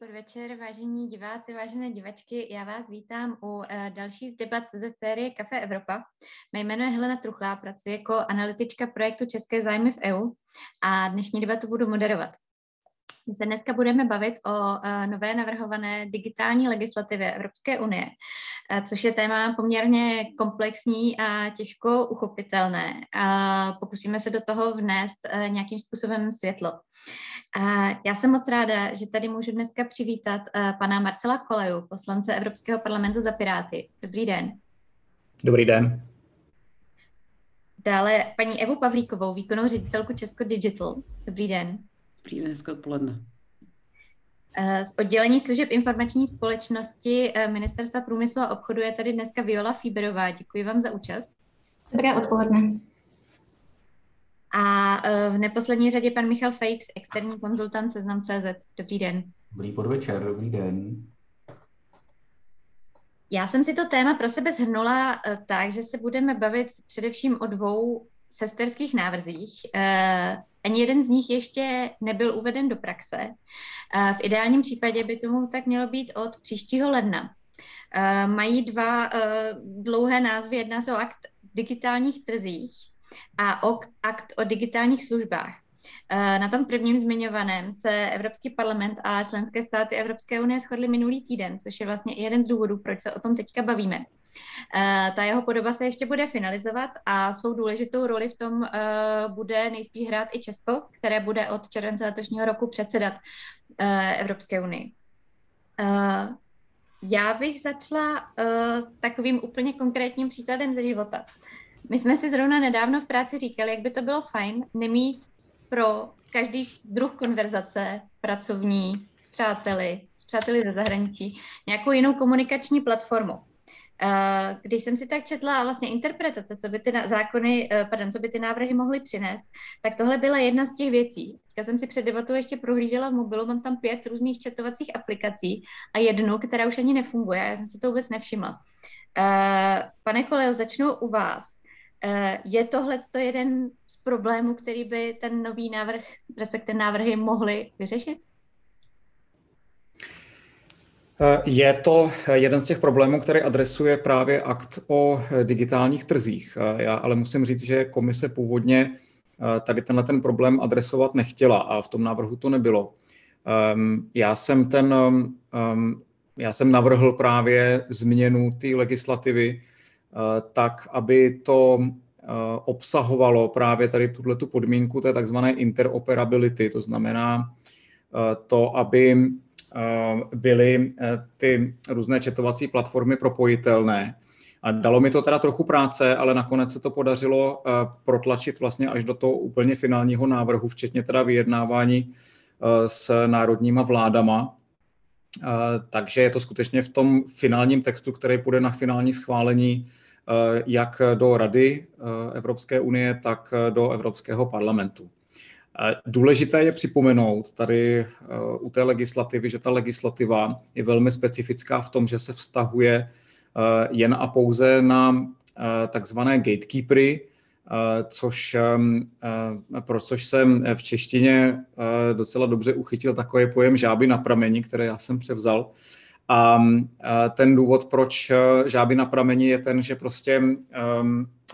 podvečer, vážení diváci, vážené divačky. Já vás vítám u uh, další z debat ze série Kafe Evropa. Mé jméno je Helena Truchlá, pracuji jako analytička projektu České zájmy v EU a dnešní debatu budu moderovat. My se dneska budeme bavit o uh, nové navrhované digitální legislativě Evropské unie, uh, což je téma poměrně komplexní a těžko uchopitelné. Pokusíme se do toho vnést uh, nějakým způsobem světlo. Já jsem moc ráda, že tady můžu dneska přivítat pana Marcela Koleju, poslance Evropského parlamentu za Piráty. Dobrý den. Dobrý den. Dále paní Evu Pavlíkovou, výkonnou ředitelku Česko Digital. Dobrý den. Dobrý den, hezké odpoledne. Eh, z oddělení služeb informační společnosti eh, Ministerstva průmyslu a obchodu je tady dneska Viola Fíberová. Děkuji vám za účast. Dobré odpoledne. A eh, v neposlední řadě pan Michal Fejks, externí konzultant Seznam.cz. Dobrý den. Dobrý podvečer, dobrý den. Já jsem si to téma pro sebe zhrnula tak, že se budeme bavit především o dvou sesterských návrzích. Ani jeden z nich ještě nebyl uveden do praxe. V ideálním případě by tomu tak mělo být od příštího ledna. Mají dva e, dlouhé názvy. Jedna se o akt digitálních trzích a o akt o digitálních službách. Na tom prvním zmiňovaném se Evropský parlament a členské státy Evropské unie shodly minulý týden, což je vlastně jeden z důvodů, proč se o tom teďka bavíme. Uh, ta jeho podoba se ještě bude finalizovat a svou důležitou roli v tom uh, bude nejspíš hrát i Česko, které bude od července letošního roku předsedat uh, Evropské unii. Já bych začala takovým úplně konkrétním příkladem ze života. My jsme si zrovna nedávno v práci říkali, jak by to bylo fajn nemít pro každý druh konverzace pracovní, s přáteli, s přáteli ze zahraničí, nějakou jinou komunikační platformu. Eh, když jsem si tak četla vlastně interpretace, co by ty zákony, eh, pardon, co by ty návrhy mohly přinést, tak tohle byla jedna z těch věcí. Já jsem si před debatou ještě prohlížela v mobilu, mám tam pět různých četovacích aplikací a jednu, která už ani nefunguje, já jsem si to vůbec nevšimla. Eh, pane Koleo, začnu u vás. Je tohle jeden z problémů, který by ten nový návrh, respektive návrhy mohly vyřešit? Eh, je to jeden z těch problémů, který adresuje právě akt o eh, digitálních trzích. Eh, já ale musím říct, že komise původně tady tenhle ten problém adresovat nechtěla a v tom návrhu to nebylo. Ehm, já jsem ten, ehm, já jsem navrhl právě změnu té legislativy tak, aby to obsahovalo právě tady tuhle tu podmínku té takzvané interoperability, to znamená to, aby Eh, byly eh, ty různé četovací platformy propojitelné. A dalo mi to teda trochu práce, ale nakonec se to podařilo eh, protlačit vlastně až do toho úplně finálního návrhu, včetně teda vyjednávání s národníma vládama. Takže je to skutečně v tom finálním textu, který půjde na finální schválení jak do Rady Evropské unie, tak do Evropského parlamentu. Důležité je připomenout tady eh, u té legislativy, že ta legislativa je velmi specifická v tom, že se vztahuje eh, jen a pouze na eh, takzvané gatekeepery, což, pro což jsem v češtině docela dobře uchytil takový pojem žáby na prameni, které já jsem převzal. A ten důvod, proč žáby na prameni, je ten, že prostě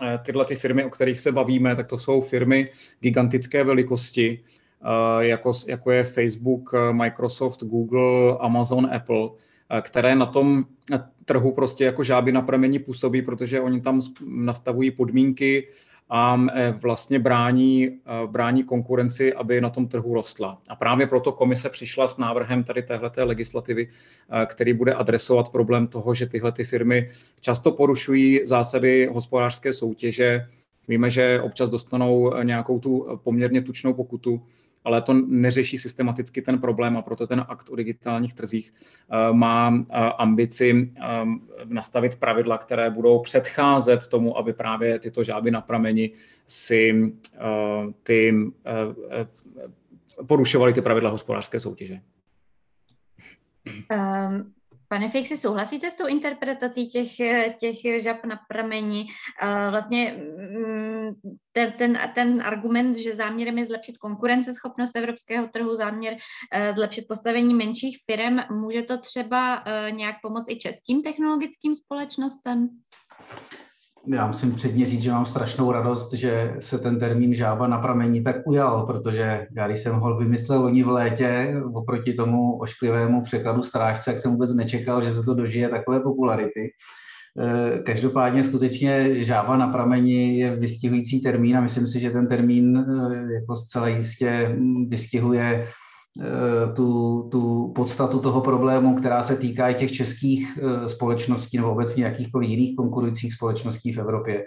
Eh, tyhle ty firmy, o kterých se bavíme, tak to jsou firmy gigantické velikosti, eh, jako, jako je Facebook, Microsoft, Google, Amazon, Apple, které na tom trhu prostě jako žáby na pramení působí, protože oni tam nastavují podmínky, a e, vlastně brání, e, brání konkurenci, aby na tom trhu rostla. A právě proto komise přišla s návrhem tady téhleté legislativy, e, který bude adresovat problém toho, že tyhle ty firmy často porušují zásady hospodářské soutěže. Víme, že občas dostanou nějakou tu poměrně tučnou pokutu, ale to neřeší systematicky ten problém a proto ten akt o digitálních trzích eh, má eh, ambici eh, nastavit pravidla, které budou předcházet tomu, aby právě tyto žáby na prameni si ty porušovaly ty pravidla hospodářské soutěže. Um, Pane Fixi, souhlasíte s tou interpretací těch, těch žab na prameni? Vlastně mm, ten, ten, ten argument, že záměrem je zlepšit konkurenceschopnost evropského trhu, záměr eh, zlepšit postavení menších firm, může to třeba eh, nějak pomoct i českým technologickým společnostem? Já musím předně říct, že mám strašnou radost, že se ten termín žába na pramení tak ujal, protože já když jsem ho vymyslel loni v létě, oproti tomu ošklivému překladu strážce, jak jsem vůbec nečekal, že se to dožije takové popularity. Eh, každopádně skutečně žába na prameni je vystihující termín a myslím si, že ten termín eh, jako zcela jistě vystihuje Eh, tu, tu podstatu toho problému, která se týká i těch českých eh, společností nebo obecně jakýchkoliv jiných konkurujících společností v Evropě.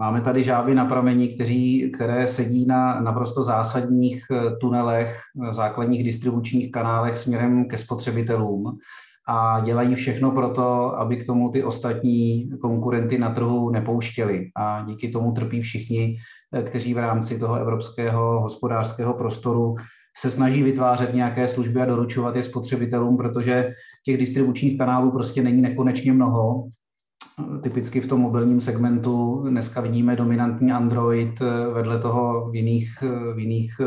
Máme tady žáby na pramení, kteří, které sedí na naprosto zásadních eh, tunelech, základních distribučních kanálech směrem ke spotřebitelům a dělají všechno pro to, aby k tomu ty ostatní konkurenty na trhu nepouštěli. A díky tomu trpí všichni, kteří v rámci toho evropského hospodářského prostoru se snaží vytvářet nějaké služby a doručovat je spotřebitelům, protože těch distribučních kanálů prostě není nekonečně mnoho. Typicky v tom mobilním segmentu dneska vidíme dominantní Android, vedle toho v jiných, v jiných eh,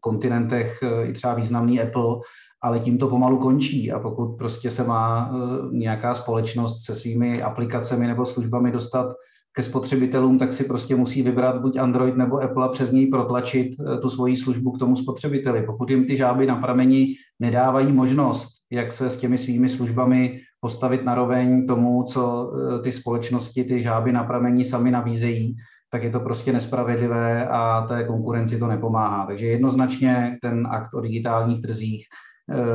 kontinentech i třeba významný Apple, ale tím to pomalu končí a pokud prostě se má eh, nějaká společnost se svými aplikacemi nebo službami dostat ke spotřebitelům, tak si prostě musí vybrat buď Android nebo Apple a přes něj protlačit eh, tu svoji službu k tomu spotřebiteli. Pokud jim ty žáby na prameni nedávají možnost, jak se s těmi svými službami postavit na roveň tomu, co eh, ty společnosti, ty žáby na prameni sami nabízejí, tak je to prostě nespravedlivé a té konkurenci to nepomáhá. Takže jednoznačně ten akt o digitálních trzích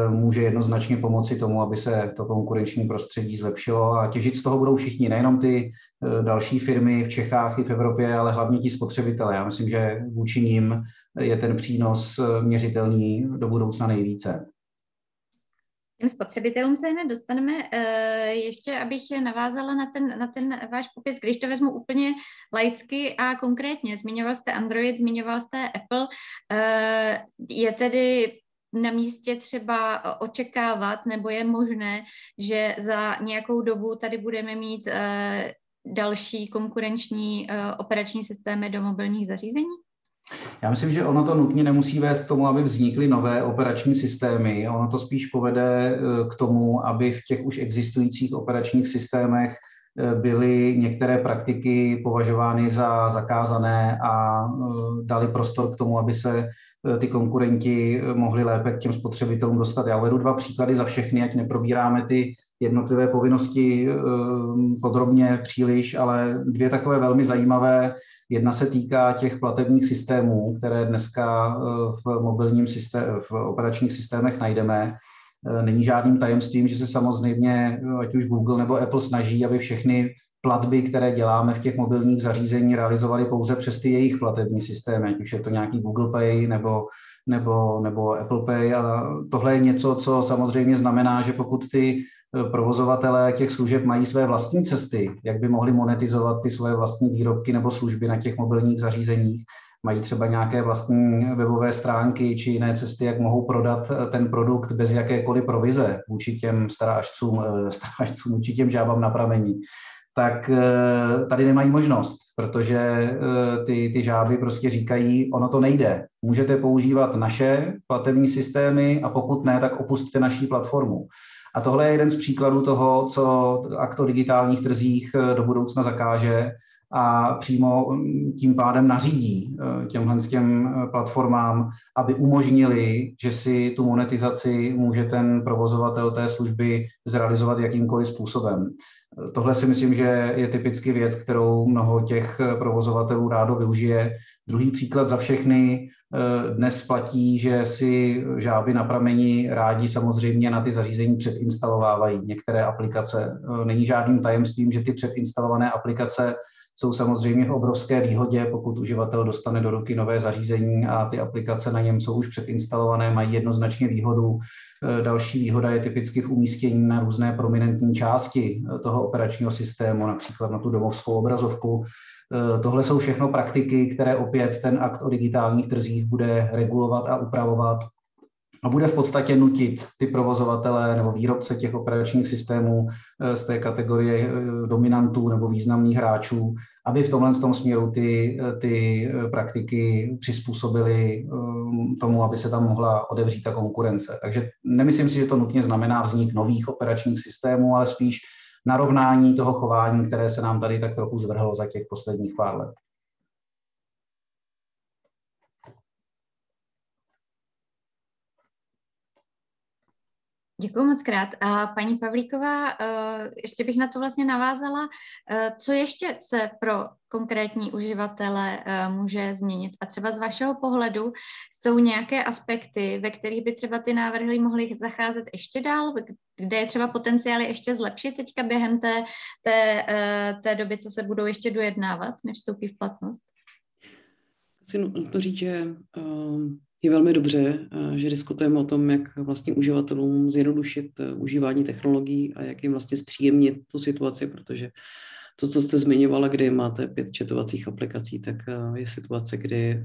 může jednoznačně pomoci tomu, aby se to konkurenční prostředí zlepšilo a těžit z toho budou všichni, nejenom ty eh, další firmy v Čechách i v Evropě, ale hlavně ti spotřebitelé. Já myslím, že vůči ním je ten přínos eh, měřitelný do budoucna nejvíce. Těm spotřebitelům se hned dostaneme. Ještě abych navázala na ten, na ten váš popis, když to vezmu úplně laicky a konkrétně. Zmiňoval jste Android, zmiňoval jste Apple. Je tedy na místě třeba očekávat, nebo je možné, že za nějakou dobu tady budeme mít uh, další konkurenční uh, operační systémy do mobilních zařízení? Já myslím, že ono to nutně nemusí vést k tomu, aby vznikly nové operační systémy. Ono to spíš povede eh, k tomu, aby v těch už existujících operačních systémech byly některé praktiky považovány za zakázané a dali prostor k tomu, aby se Eh, ty konkurenti eh, mohli lépe k těm spotřebitelům dostat. Já uvedu dva příklady za všechny, ať neprobíráme ty jednotlivé povinnosti eh, podrobně příliš, ale dvě takové velmi zajímavé. Jedna se týká těch platebních systémů, které dneska v mobilním systému, v operačních systémech najdeme. Není žádným tajemstvím, že se samozřejmě ať už Google nebo Apple snaží, aby všechny platby, které děláme v těch mobilních zařízení, realizovali pouze přes ty jejich platební systémy, ať už je to nějaký Google Pay nebo, nebo, nebo Apple Pay. A tohle je něco, co samozřejmě znamená, že pokud ty eh, provozovatelé těch služeb mají své vlastní cesty, jak by mohli monetizovat ty své vlastní výrobky nebo služby na těch mobilních zařízeních, mají třeba nějaké vlastní webové stránky či jiné cesty, jak mohou prodat eh, ten produkt bez jakékoliv provize vůči těm starážcům, eh, starážcům vůči těm žábám na pramení, tak eh, tady nemají možnost, protože eh, ty, ty žáby prostě říkají, ono to nejde. Můžete používat naše platební systémy a pokud ne, tak opustíte naší platformu. A tohle je jeden z příkladů toho, co akt o digitálních trzích eh, do budoucna zakáže a přímo mm, tím pádem nařídí těmhle těm platformám, aby umožnili, že si tu monetizaci může ten provozovatel té služby zrealizovat jakýmkoliv způsobem. Tohle si myslím, že je typicky věc, kterou mnoho těch provozovatelů rádo využije. Druhý příklad za všechny. Eh, dnes platí, že si žáby na prameni rádi samozřejmě na ty zařízení předinstalovávají některé aplikace. Eh, není žádným tajemstvím, že ty předinstalované aplikace jsou samozřejmě v obrovské výhodě, pokud uživatel dostane do ruky nové zařízení a ty aplikace na něm jsou už předinstalované, mají jednoznačně výhodu. E, další výhoda je typicky v umístění na různé prominentní části e, toho operačního systému, například na tu domovskou obrazovku. E, tohle jsou všechno praktiky, které opět ten akt o digitálních trzích bude regulovat a upravovat a bude v podstatě nutit ty provozovatele nebo výrobce těch operačních systémů eh, z té kategorie eh, dominantů nebo významných hráčů, aby v tomhle tom směru ty, eh, ty praktiky přizpůsobily tomu, aby se tam mohla odevřít ta konkurence. Takže nemyslím si, že to nutně znamená vznik nových operačních systémů, ale spíš narovnání toho chování, které se nám tady tak trochu zvrhlo za těch posledních pár let. Děkuji moc krát. A paní Pavlíková, eh, ještě bych na to vlastně navázala. Eh, co ještě se pro konkrétní uživatele eh, může změnit? A třeba z vašeho pohledu jsou nějaké aspekty, ve kterých by třeba ty návrhy mohly zacházet ještě dál, kde je třeba potenciály ještě zlepšit teďka během té, té, té doby, co se budou ještě dojednávat, než vstoupí v platnost? Chci nutno říct, že je velmi dobře, eh, že diskutujeme o tom, jak vlastně uživatelům zjednodušit eh, užívání technologií a jak jim vlastně zpříjemnit tu situaci, protože to, co jste zmiňovala, kdy máte pět četovacích aplikací, tak eh, je situace, kdy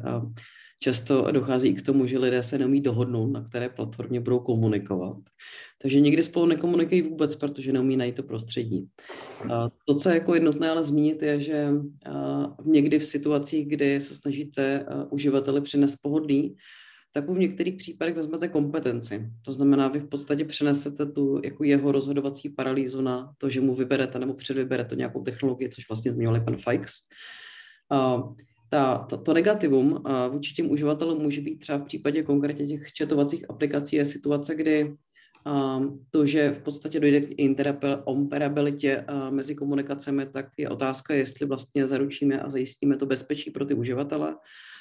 často dochází k tomu, že lidé se neumí dohodnout, na které platformě budou komunikovat. Takže někdy spolu nekomunikují vůbec, protože neumí najít to prostředí. To, co je jako jednotné ale zmínit, je, že někdy v situacích, kdy se snažíte uživateli přinést pohodlí, tak v některých případech vezmete kompetenci. To znamená, vy v podstatě přenesete tu jako jeho rozhodovací paralýzu na to, že mu vyberete nebo předvyberete nějakou technologii, což vlastně zmiňoval pan Fikes. Uh, ta, to, to negativum uh, vůči těm uživatelům může být třeba v případě konkrétně těch četovacích aplikací je situace, kdy uh, to, že v podstatě dojde k interoperabilitě mezi komunikacemi, tak je otázka, jestli vlastně zaručíme a zajistíme to bezpečí pro ty uživatele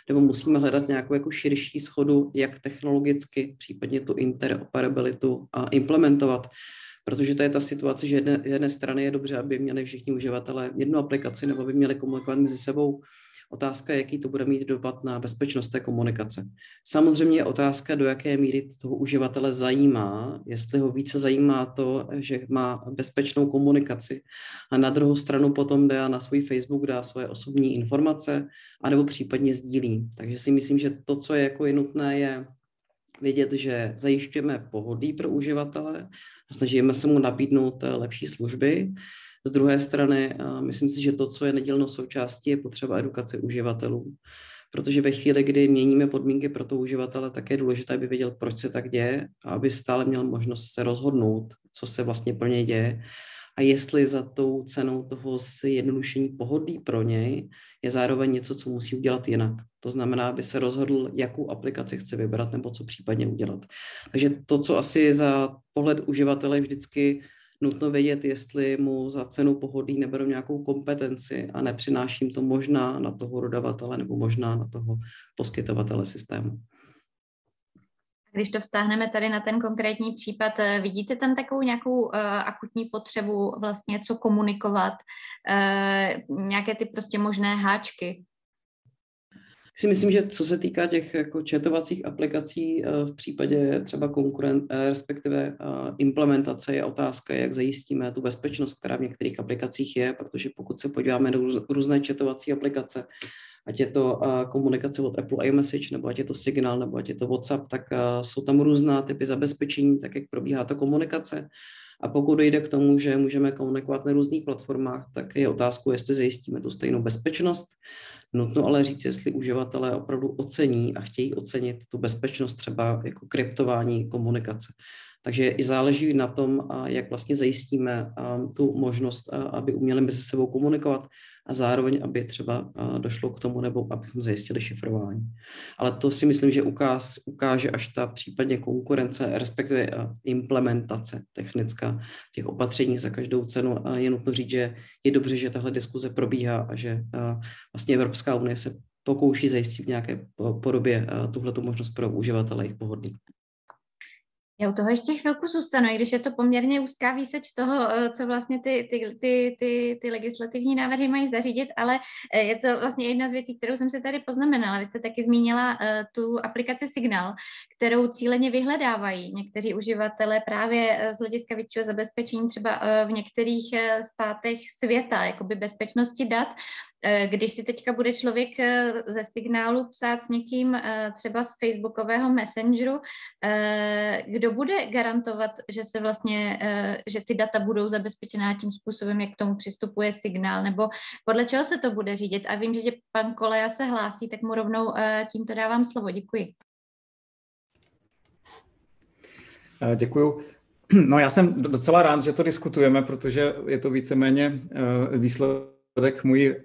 nebo musíme hledat nějakou jako širší schodu, jak technologicky, případně tu interoperabilitu a implementovat. Protože to je ta situace, že jedné, jedné strany je dobře, aby měli všichni uživatelé jednu aplikaci nebo aby měli komunikovat mezi sebou Otázka je, jaký to bude mít dopad na bezpečnost té komunikace. Samozřejmě je otázka, do jaké míry toho uživatele zajímá, jestli ho více zajímá to, že má bezpečnou komunikaci a na druhou stranu potom jde na svůj Facebook, dá svoje osobní informace, anebo případně sdílí. Takže si myslím, že to, co je jako je nutné, je vědět, že zajišťujeme pohodlí pro uživatele snažíme se mu nabídnout lepší služby, z druhé strany, myslím si, že to, co je nedělnou součástí, je potřeba edukace uživatelů. Protože ve chvíli, kdy měníme podmínky pro to uživatele, tak je důležité, aby věděl, proč se tak děje a aby stále měl možnost se rozhodnout, co se vlastně pro něj děje a jestli za tou cenou toho si jednodušení pohodlí pro něj je zároveň něco, co musí udělat jinak. To znamená, aby se rozhodl, jakou aplikaci chce vybrat nebo co případně udělat. Takže to, co asi za pohled uživatele vždycky nutno vědět, jestli mu za cenu pohodlí neberu nějakou kompetenci a nepřináším to možná na toho dodavatele nebo možná na toho poskytovatele systému. Když to vztáhneme tady na ten konkrétní případ, eh, vidíte tam takovou nějakou uh, akutní potřebu vlastně co komunikovat, uh, nějaké ty prostě možné háčky? Si myslím, že co se týká těch jako četovacích aplikací eh, v případě třeba konkurent, eh, respektive eh, implementace je otázka, jak zajistíme tu bezpečnost, která v některých aplikacích je, protože pokud se podíváme do různé četovací aplikace, ať je to komunikace od Apple iMessage, nebo ať je to Signal, nebo ať je to WhatsApp, tak jsou tam různá typy zabezpečení, tak jak probíhá ta komunikace. A pokud jde k tomu, že můžeme komunikovat na různých platformách, tak je otázkou, jestli zajistíme tu stejnou bezpečnost. Nutno ale říct, jestli uživatelé opravdu ocení a chtějí ocenit tu bezpečnost třeba jako kryptování komunikace. Takže i záleží na tom, jak vlastně zajistíme tu možnost, aby uměli mezi sebou komunikovat a zároveň, aby třeba došlo k tomu, nebo abychom zajistili šifrování. Ale to si myslím, že ukáz, ukáže až ta případně konkurence, respektive implementace technická těch opatření za každou cenu. A je nutno říct, že je dobře, že tahle diskuze probíhá a že vlastně Evropská unie se pokouší zajistit v nějaké podobě tuhleto možnost pro uživatele jejich pohodlí. Já u toho ještě chvilku zůstanu, i když je to poměrně úzká výseč toho, eh, co vlastně ty, ty, ty, ty, ty legislativní návrhy mají zařídit, ale eh, je to vlastně jedna z věcí, kterou jsem si tady poznamenala. Vy jste taky zmínila uh, tu aplikaci Signal, kterou cíleně vyhledávají někteří uživatelé právě z hlediska většího zabezpečení třeba v některých státech světa, jakoby bezpečnosti dat Eh, když si teďka bude člověk eh, ze signálu psát s někým třeba z facebookového messengeru, kdo bude garantovat, že se vlastně, že ty data budou zabezpečená tím způsobem, jak k tomu přistupuje signál, nebo podle čeho se to bude řídit? A vím, že pan Koleja se hlásí, tak mu rovnou tímto dávám slovo. Děkuji. Děkuju. No já jsem docela rád, že to diskutujeme, protože je to víceméně eh, výsledek mojí eh,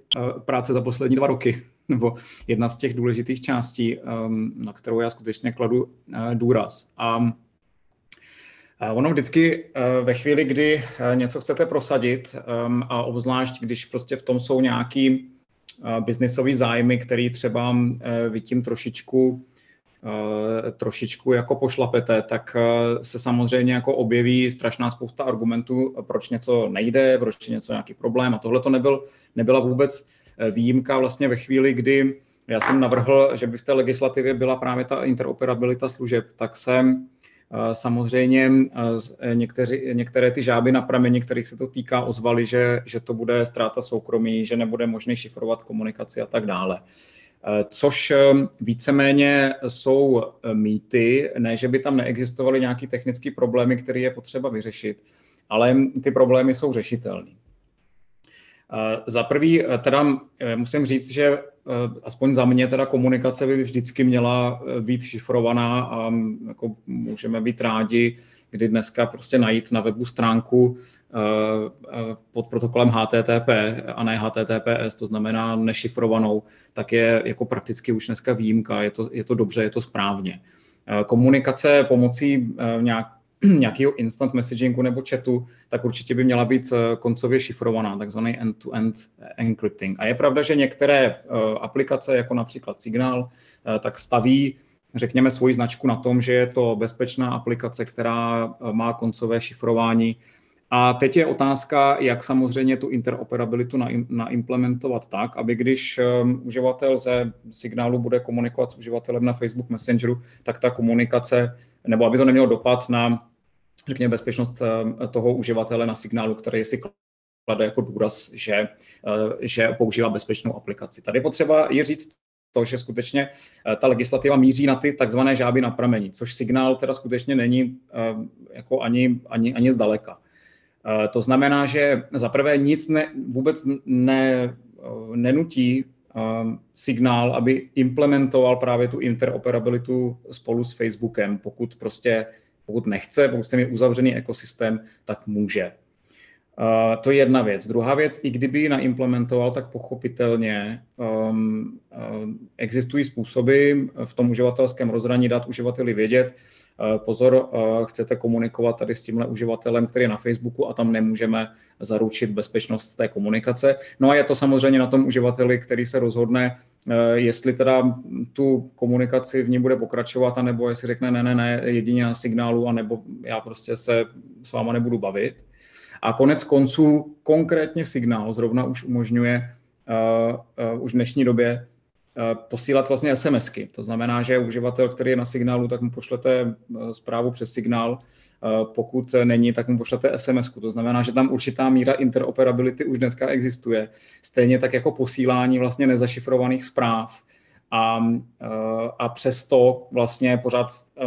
práce za poslední dva roky, nebo jedna z těch důležitých částí, ehm, na kterou já skutečně kladu eh, důraz. A Ono vždycky ve chvíli, kdy něco chcete prosadit ehm, a obzvlášť, když prostě v tom jsou nějaký biznisový zájmy, který třeba vy tím trošičku Eh, trošičku jako pošlapete, tak eh, se samozřejmě jako objeví strašná spousta argumentů, proč něco nejde, proč je něco nějaký problém a tohle to nebyl, nebyla vůbec eh, výjimka vlastně ve chvíli, kdy já jsem navrhl, že by v té legislativě byla právě ta interoperabilita služeb, tak jsem Samozřejmě někteři, některé ty žáby na prameni, kterých se to týká, ozvali, že, že to bude ztráta soukromí, že nebude možné šifrovat komunikaci a tak dále. Eh, což eh, víceméně jsou eh, mýty, ne, že by tam neexistovaly nějaké technické problémy, které je potřeba vyřešit, ale ty problémy jsou řešitelné. Za prvý, teda musím říct, že aspoň za mě teda komunikace by vždycky měla být šifrovaná a jako můžeme být rádi, kdy dneska prostě najít na webu stránku eh, eh, pod protokolem HTTP a ne HTTPS, to znamená nešifrovanou, tak je jako prakticky už dneska výjimka, je to, je to dobře, je to správně. Eh, komunikace pomocí nějak, nějakého instant messagingu nebo chatu, tak určitě by měla být koncově šifrovaná, takzvaný end-to-end encrypting. A je pravda, že některé aplikace, jako například Signal, tak staví řekněme, svoji značku na tom, že je to bezpečná aplikace, která eh, má koncové šifrování. A teď je otázka, jak samozřejmě tu interoperabilitu naimplementovat tak, aby když um, uživatel ze signálu bude komunikovat s uživatelem na Facebook Messengeru, tak ta komunikace, nebo aby to nemělo dopad na, řekněme, bezpečnost uh, toho uživatele na signálu, který si klade jako důraz, že, že používá bezpečnou aplikaci. Tady potřeba je říct to, že skutečně eh, ta legislativa míří na ty takzvané žáby na pramení, což signál teda skutečně není eh, jako ani, ani, ani zdaleka. Eh, to znamená, že za prvé nic ne, vůbec ne, nenutí signál, aby implementoval právě tu interoperabilitu spolu s Facebookem. Pokud prostě pokud nechce, pokud chce mít uzavřený ekosystém, tak může. Uh, to je jedna věc. Druhá věc, i kdyby ji naimplementoval, tak pochopitelně um, existují způsoby v tom uživatelském rozhraní dát uživateli vědět, uh, pozor, uh, chcete komunikovat tady s tímhle uživatelem, který je na Facebooku a tam nemůžeme zaručit bezpečnost té komunikace. No a je to samozřejmě na tom uživateli, který se rozhodne, jestli teda tu komunikaci v ní bude pokračovat, anebo jestli řekne ne, ne, ne, jedině na signálu, anebo já prostě se s váma nebudu bavit. A konec konců konkrétně signál zrovna už umožňuje uh, uh, už v dnešní době uh, posílat vlastně SMSky. To znamená, že uživatel, který je na signálu, tak mu pošlete zprávu přes signál, pokud není, tak mu pošlete SMS. -ku. To znamená, že tam určitá míra interoperability už dneska existuje. Stejně tak jako posílání vlastně nezašifrovaných zpráv a, eh, a přesto vlastně pořád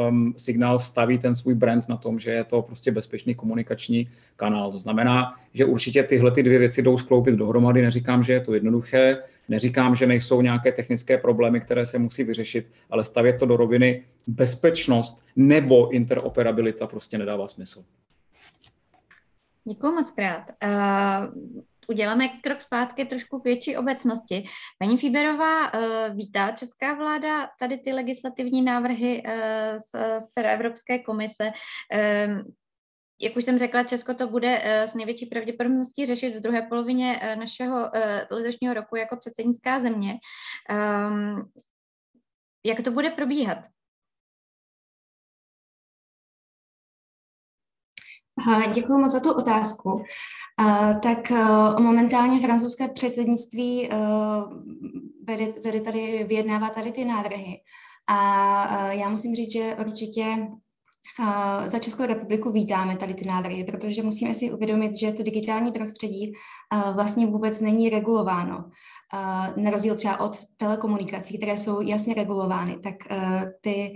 um, signál staví ten svůj brand na tom, že je to prostě bezpečný komunikační kanál. To znamená, že určitě tyhle ty dvě věci jdou skloubit dohromady. Neříkám, že je to jednoduché, neříkám, že nejsou nějaké technické problémy, které se musí vyřešit, ale stavět to do roviny bezpečnost nebo interoperabilita prostě nedává smysl. Děkuji moc krát. Uh, uděláme krok zpátky trošku k větší obecnosti. Paní Fíberová, uh, vítá česká vláda tady ty legislativní návrhy uh, z, z Evropské komise. Jak už jsem řekla, Česko to bude s největší pravděpodobností řešit v druhé polovině našeho letošního roku jako předsednická země. Um, jak to bude probíhat? Děkuji moc za tu otázku. Tak uh, momentálně francouzské předsednictví uh, vede, vede tady, vyjednává tady ty návrhy. A já musím říct, že určitě za Českou republiku vítáme tady ty návrhy, protože musíme si uvědomit, že to digitální prostředí vlastně vůbec není regulováno. Na rozdíl třeba od telekomunikací, které jsou jasně regulovány, tak ty,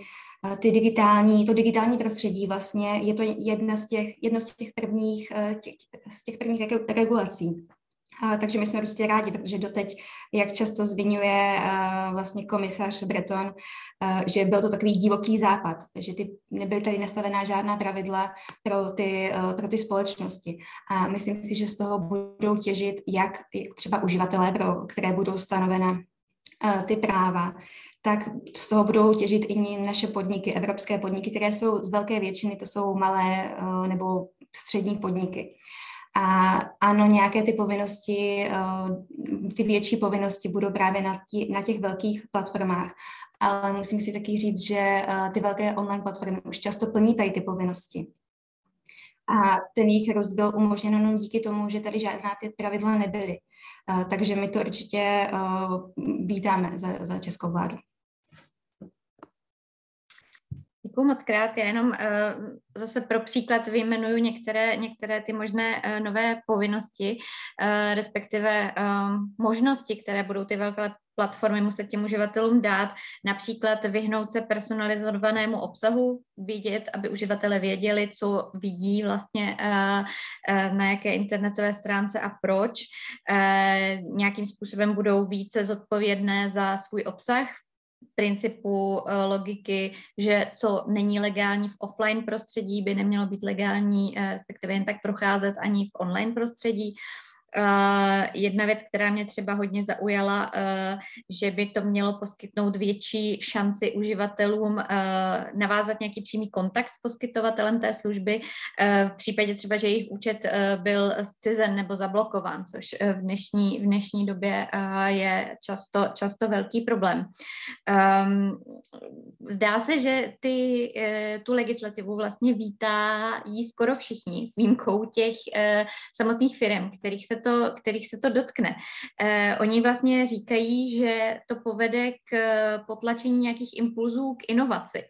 ty digitální, to digitální prostředí vlastně je to jedna z těch, jedno z těch prvních, těch, z těch prvních regulací. Takže my jsme určitě rádi, protože doteď, jak často zmiňuje uh, vlastně komisař Breton, uh, že byl to takový divoký západ, že ty nebyly tady nastavená žádná pravidla pro ty, pro ty společnosti. A myslím si, že z toho budou těžit jak třeba uživatelé, pro které budou stanovena ty práva, tak z toho budou těžit i naše podniky, evropské podniky, které jsou z velké většiny, to jsou malé uh, nebo střední podniky. A ano, nějaké ty povinnosti, eh, ty větší povinnosti budou právě na, tí, na těch velkých platformách. Ale musím si taky říct, že eh, ty velké online platformy už často plní tady ty povinnosti. A ten jejich růst byl umožněn jenom díky tomu, že tady žádná ty pravidla nebyly. Eh, takže my to určitě vítáme za, za českou vládu. Děkuji moc krát. Já jenom uh, zase pro příklad vyjmenuju některé, některé ty možné uh, nové povinnosti, uh, respektive možnosti, které budou ty velké platformy muset těm uživatelům dát, například vyhnout se personalizovanému obsahu, vidět, aby uživatelé věděli, co vidí vlastně na jaké internetové stránce a proč. Nějakým způsobem budou více zodpovědné za svůj obsah principu uh, logiky, že co není legální v offline prostředí, by nemělo být legální, uh, respektive jen tak procházet ani v online prostředí. Uh, jedna věc, která mě třeba hodně zaujala, uh, že by to mělo poskytnout větší šanci uživatelům uh, navázat nějaký přímý kontakt s poskytovatelem té služby v případě třeba, že jejich účet byl zcizen nebo zablokován, což v dnešní, v dnešní době je často, často velký problém. Um, zdá se, že ty, tu legislativu vlastně vítá jí skoro všichni s výjimkou těch samotných firm, kterých se to, kterých se to dotkne. Eh, oni vlastně říkají, že to povede k eh, potlačení nějakých impulzů k inovaci.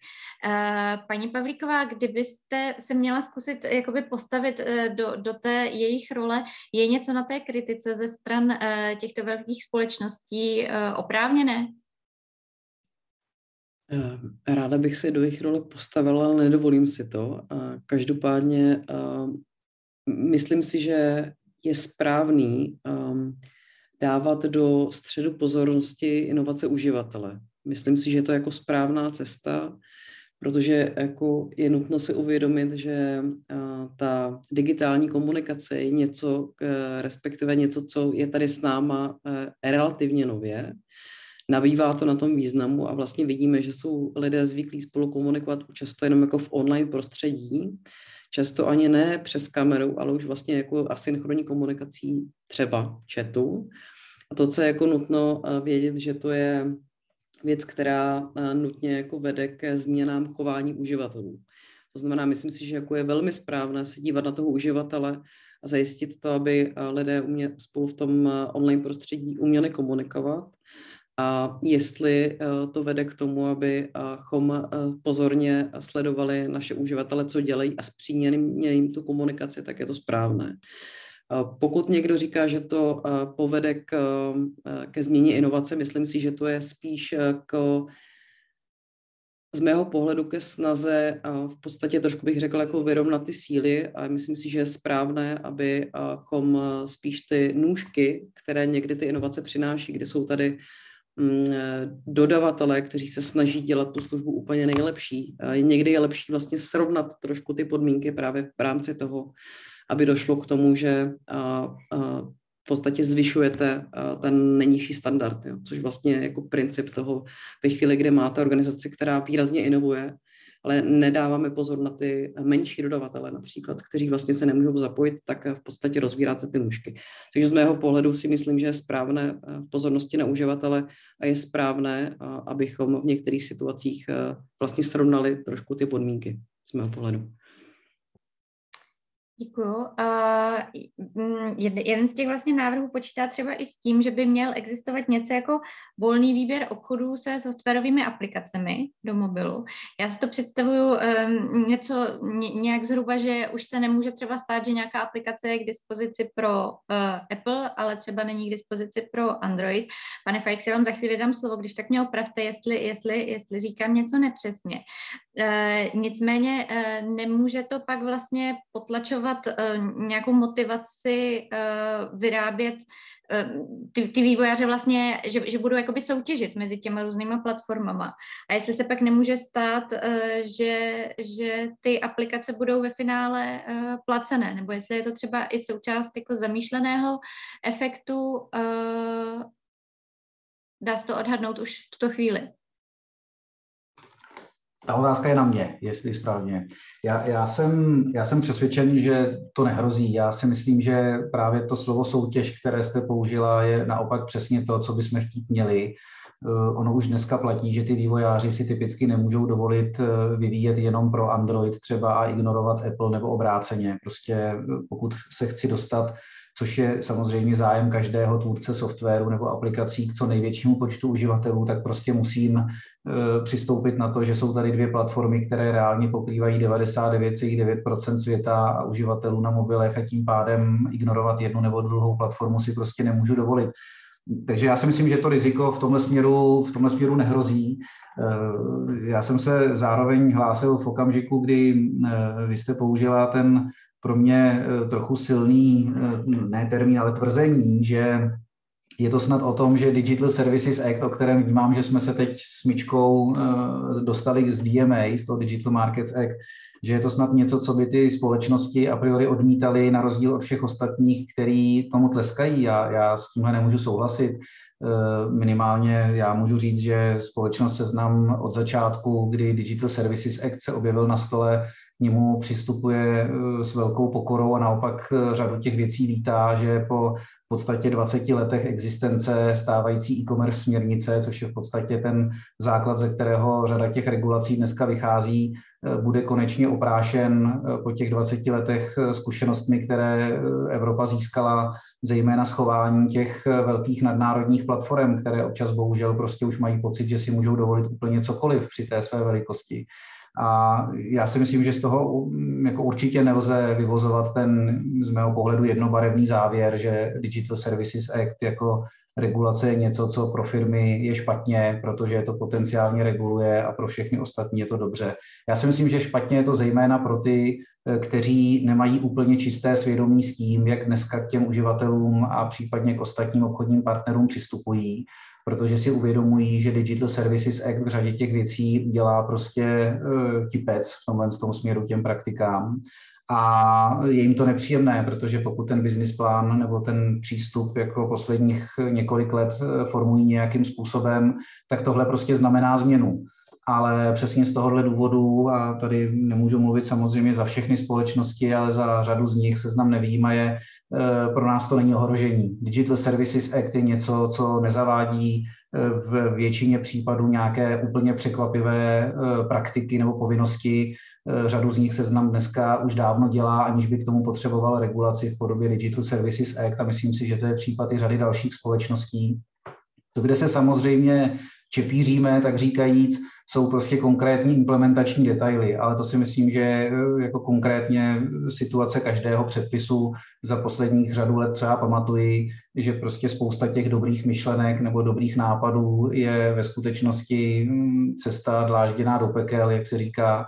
Eh, paní Pavlíková, kdybyste se měla zkusit jakoby postavit eh, do, do té jejich role, je něco na té kritice ze stran eh, těchto velkých společností eh, oprávněné? Eh, ráda bych se do jejich role postavila, ale nedovolím si to. Každopádně myslím si, že je správný um, dávat do středu pozornosti inovace uživatele. Myslím si, že to je jako správná cesta, protože jako je nutno si uvědomit, že uh, ta digitální komunikace je něco, uh, respektive něco, co je tady s náma uh, relativně nově. Nabývá to na tom významu a vlastně vidíme, že jsou lidé zvyklí spolu komunikovat často jenom jako v online prostředí často ani ne přes kameru, ale už vlastně jako asynchronní komunikací třeba chatu. A to, co je jako nutno eh, vědět, že to je věc, která eh, nutně jako vede ke změnám chování uživatelů. To znamená, myslím si, že jako je velmi správné se dívat na toho uživatele a zajistit to, aby eh, lidé umě, spolu v tom online prostředí uměli komunikovat a jestli eh, to vede k tomu, abychom eh, pozorně sledovali naše uživatele, co dělají a zpříměli jim tu komunikaci, tak je to správné. Pokud někdo říká, že to eh, povede k, ke změně inovace, myslím si, že to je spíš k, z mého pohledu ke snaze v podstatě trošku bych řekl jako vyrovnat ty síly a myslím si, že je správné, abychom spíš ty nůžky, které někdy ty inovace přináší, kde jsou tady Mm, dodavatele, kteří se snaží dělat tu službu úplně nejlepší. Někdy je lepší vlastně srovnat trošku ty podmínky právě v rámci toho, aby došlo k tomu, že v podstatě zvyšujete ten nejnižší standard, jo, což vlastně je jako princip toho ve chvíli, kdy máte organizaci, která výrazně inovuje, ale nedáváme pozor na ty menší dodavatele například, kteří vlastně se nemůžou zapojit, tak v podstatě rozvíráte ty nůžky. Takže z mého pohledu si myslím, že je správné eh, v pozornosti na uživatele a je správné, abychom v některých situacích eh, vlastně srovnali trošku ty podmínky z mého pohledu. Děkuju. Uh, jeden z těch vlastně návrhů počítá třeba i s tím, že by měl existovat něco jako volný výběr obchodů se softwarovými aplikacemi do mobilu. Já si to představuju um, něco ně, nějak zhruba, že už se nemůže třeba stát, že nějaká aplikace je k dispozici pro uh, Apple, ale třeba není k dispozici pro Android. Pane Fajk, já vám za chvíli dám slovo, když tak mě opravte, jestli, jestli, jestli říkám něco nepřesně. Uh, nicméně uh, nemůže to pak vlastně potlačovat potřebovat uh, nějakou motivaci uh, vyrábět uh, ty, ty vývojáře vlastně, že, že budou jakoby soutěžit mezi těma různýma platformama. A jestli se pak nemůže stát, že, že ty aplikace budou ve finále placené, nebo jestli je to třeba i součást jako zamýšleného efektu, dá se to odhadnout už v tuto chvíli. Ta otázka je na mě, jestli správně. Já, já, jsem, já jsem přesvědčen, že to nehrozí. Já si myslím, že právě to slovo soutěž, které jste použila, je naopak přesně to, co bychom chtít měli. Eh, ono už dneska platí, že ty vývojáři si typicky nemůžou dovolit eh, vyvíjet jenom pro Android třeba a ignorovat Apple nebo obráceně. Prostě eh, pokud se chci dostat což je samozřejmě zájem každého tvůrce softwaru nebo aplikací k co největšímu počtu uživatelů, tak prostě musím eh, přistoupit na to, že jsou tady dvě platformy, které reálně pokrývají 99,9% světa a uživatelů na mobilech a tím pádem ignorovat jednu nebo druhou platformu si prostě nemůžu dovolit. Takže já si myslím, že to riziko v tomhle směru, v tomhle směru nehrozí. Eh, já jsem se zároveň hlásil v okamžiku, kdy eh, vy jste použila ten pro mě eh, trochu silný, eh, ne termín, ale tvrzení, že je to snad o tom, že Digital Services Act, o kterém vnímám, že jsme se teď s Myčkou eh, dostali z DMA, z toho Digital Markets Act, že je to snad něco, co by ty společnosti a priori odmítali na rozdíl od všech ostatních, který tomu tleskají. Já, já s tímhle nemůžu souhlasit. Minimálně já můžu říct, že společnost Seznam od začátku, kdy Digital Services Act se objevil na stole, k němu přistupuje eh, s velkou pokorou a naopak eh, řadu těch věcí vítá, že po v podstatě 20 letech existence stávající e-commerce směrnice, což je v podstatě ten základ, ze kterého řada těch regulací dneska vychází, eh, bude konečně oprášen po těch 20 letech zkušenostmi, které Evropa získala, zejména schování těch velkých nadnárodních platform, které občas bohužel prostě už mají pocit, že si můžou dovolit úplně cokoliv při té své velikosti. A já si myslím, že z toho mm, jako určitě nelze vyvozovat ten z mého pohledu jednobarevný závěr, že Digital Services Act jako regulace je něco, co pro firmy je špatně, protože to potenciálně reguluje a pro všechny ostatní je to dobře. Já si myslím, že špatně je to zejména pro ty, eh, kteří nemají úplně čisté svědomí s tím, jak dneska k těm uživatelům a případně k ostatním obchodním partnerům přistupují protože si uvědomují, že Digital Services Act v řadě těch věcí dělá prostě uh, tipec v tomhle tom směru těm praktikám. A je jim to nepříjemné, protože pokud ten business plán nebo ten přístup jako posledních několik let eh, formují nějakým způsobem, tak tohle prostě znamená změnu ale přesně z tohohle důvodu, a tady nemůžu mluvit samozřejmě za všechny společnosti, ale za řadu z nich seznam nevýjímaje, eh, pro nás to není ohrožení. Digital Services Act je něco, co nezavádí eh, v většině případů nějaké úplně překvapivé eh, praktiky nebo povinnosti. Řadu z nich seznam dneska už dávno dělá, aniž by k tomu potřeboval regulaci v podobě Digital Services Act a myslím si, že to je případ i řady dalších společností. To, kde se samozřejmě čepíříme, tak říkajíc, jsou prostě konkrétní implementační detaily, ale to si myslím, že eh, jako konkrétně situace každého předpisu za posledních řadu let třeba pamatuji, že prostě spousta těch dobrých myšlenek nebo dobrých nápadů je ve skutečnosti hm, cesta dlážděná do pekel, jak se říká,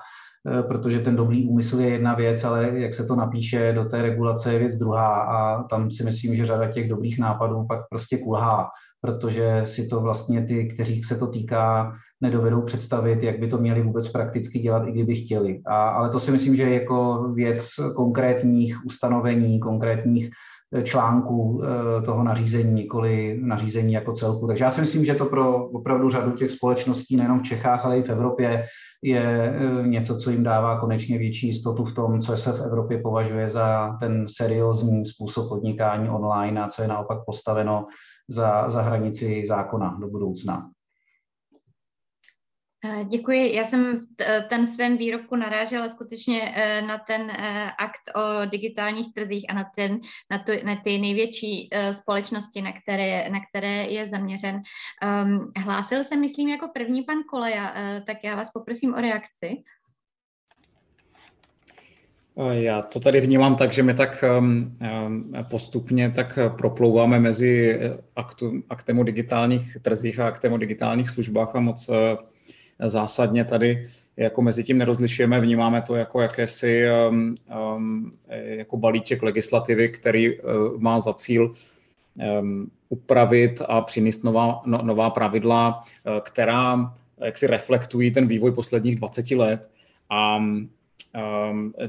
eh, protože ten dobrý úmysl je jedna věc, ale jak se to napíše do té regulace je věc druhá a tam si myslím, že řada těch dobrých nápadů pak prostě kulhá protože si to vlastně ty, kteří se to týká, nedovedou představit, jak by to měli vůbec prakticky dělat, i kdyby chtěli. A, ale to si myslím, že je jako věc konkrétních ustanovení, konkrétních eh, článků eh, toho nařízení, nikoli nařízení jako celku. Takže já si myslím, že to pro opravdu řadu těch společností, nejenom v Čechách, ale i v Evropě, je eh, něco, co jim dává konečně větší jistotu v tom, co se v Evropě považuje za ten seriózní způsob podnikání online a co je naopak postaveno za, za hranici zákona do budoucna. Eh, děkuji. Já jsem ten svém výrobku narážela skutečně eh, na ten eh, akt o digitálních trzích a na, ten, na, to, na ty největší společnosti, na které, na které je zaměřen. Ehm, hlásil se, myslím, jako první pan Koleja, tak já vás poprosím o reakci. Já to tady vnímám tak, že my tak ehm, ehm, postupně tak proplouváme mezi aktu, aktem o digitálních trzích a aktem o digitálních službách a moc zásadně tady jako mezi tím nerozlišujeme, vnímáme to jako jakési um, um, jako balíček legislativy, který uh, má za cíl um, upravit a přinést nová, no, nová pravidla, která jak si reflektují ten vývoj posledních 20 let. A um,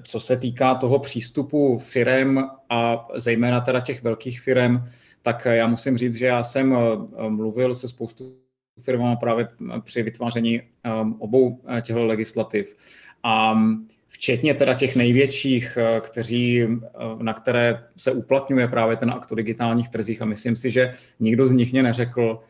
co se týká toho přístupu firem a zejména teda těch velkých firem, tak já musím říct, že já jsem uh, mluvil se spoustu firmama právě při vytváření um, obou eh, těchto legislativ. A um, včetně teda těch největších, kteří, na které se uplatňuje právě ten akt o digitálních trzích a myslím si, že nikdo z nich mě neřekl,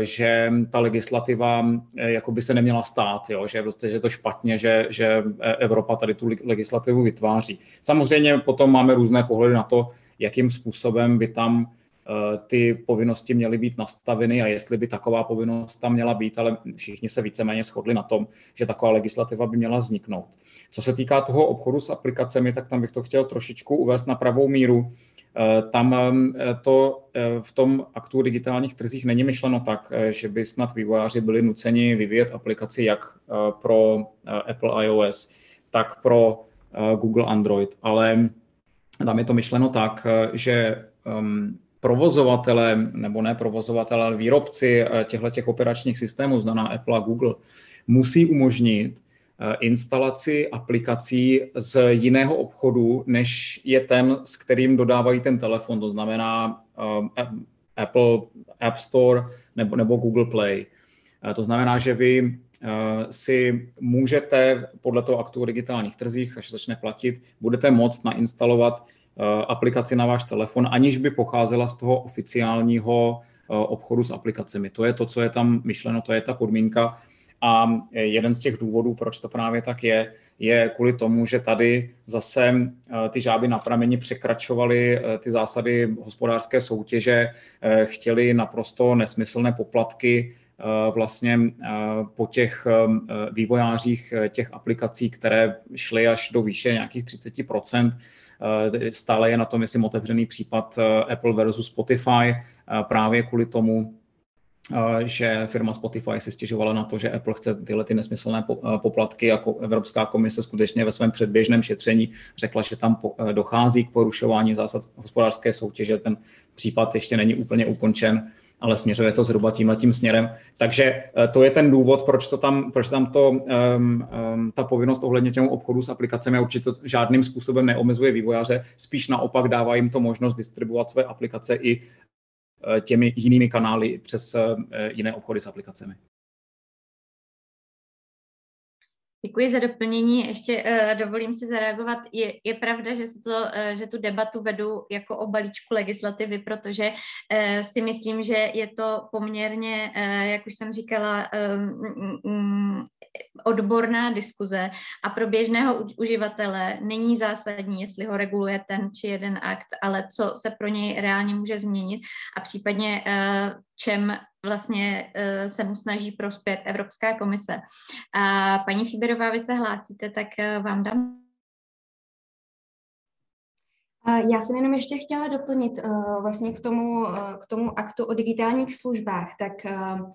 že ta legislativa jako by se neměla stát, jo? že, prostě, že to špatně, že, že Evropa tady tu legislativu vytváří. Samozřejmě potom máme různé pohledy na to, jakým způsobem by tam Eh, ty povinnosti měly být nastaveny a jestli by taková povinnost tam měla být, ale všichni se víceméně shodli na tom, že taková legislativa by měla vzniknout. Co se týká toho obchodu s aplikacemi, tak tam bych to chtěl trošičku uvést na pravou míru. Eh, tam eh, to v tom aktu digitálních trzích není myšleno tak, že by snad vývojáři byli nuceni vyvíjet aplikaci jak pro Apple iOS, tak pro Google Android, ale tam je to myšleno tak, že provozovatele, nebo ne provozovatele, ale výrobci eh, těchto těch operačních systémů, znaná Apple a Google, musí umožnit eh, instalaci aplikací z jiného obchodu, než je ten, s kterým dodávají ten telefon, to znamená eh, Apple App Store nebo, nebo Google Play. To znamená, že vy si můžete podle toho aktu o digitálních trzích, až začne platit, budete moct nainstalovat Eh, aplikaci na váš telefon, aniž by pocházela z toho oficiálního eh, obchodu s aplikacemi. To je to, co je tam myšleno, to je ta podmínka. A jeden z těch důvodů, proč to právě tak je, je kvůli tomu, že tady zase eh, ty žáby na prameni překračovaly ty zásady hospodářské soutěže, chtěli naprosto nesmyslné poplatky vlastně po těch vývojářích těch aplikací, které šly až do výše nějakých 30 Eh, stále je na tom, myslím, otevřený případ eh, Apple versus Spotify eh, právě kvůli tomu, že firma Spotify si stěžovala na to, že Apple chce tyhle ty nesmyslné poplatky, jako Evropská komise skutečně ve svém předběžném šetření řekla, že tam dochází k porušování zásad hospodářské soutěže. Ten případ ještě není úplně ukončen ale směřuje to zhruba tímhle směrem. Takže eh, to je ten důvod, proč, to tam, proč tam to, um, um, ta povinnost ohledně těm obchodu s aplikacemi určitě žádným způsobem neomezuje vývojáře, spíš naopak dává jim to možnost distribuovat své aplikace i eh, těmi jinými kanály přes uh, jiné obchody s aplikacemi. Děkuji za doplnění. Ještě uh, dovolím si zareagovat. Je, je pravda, že, to, uh, že tu debatu vedu jako o balíčku legislativy, protože uh, si myslím, že je to poměrně, uh, jak už jsem říkala, um, um, odborná diskuze a pro běžného uživatele není zásadní, jestli ho reguluje ten či jeden akt, ale co se pro něj reálně může změnit a případně uh, čem vlastně uh, se mu snaží prospět Evropská komise. A paní Fiberová, vy se hlásíte, tak uh, vám dám já jsem jenom ještě chtěla doplnit uh, vlastně k tomu, uh, k tomu aktu o digitálních službách. Tak uh,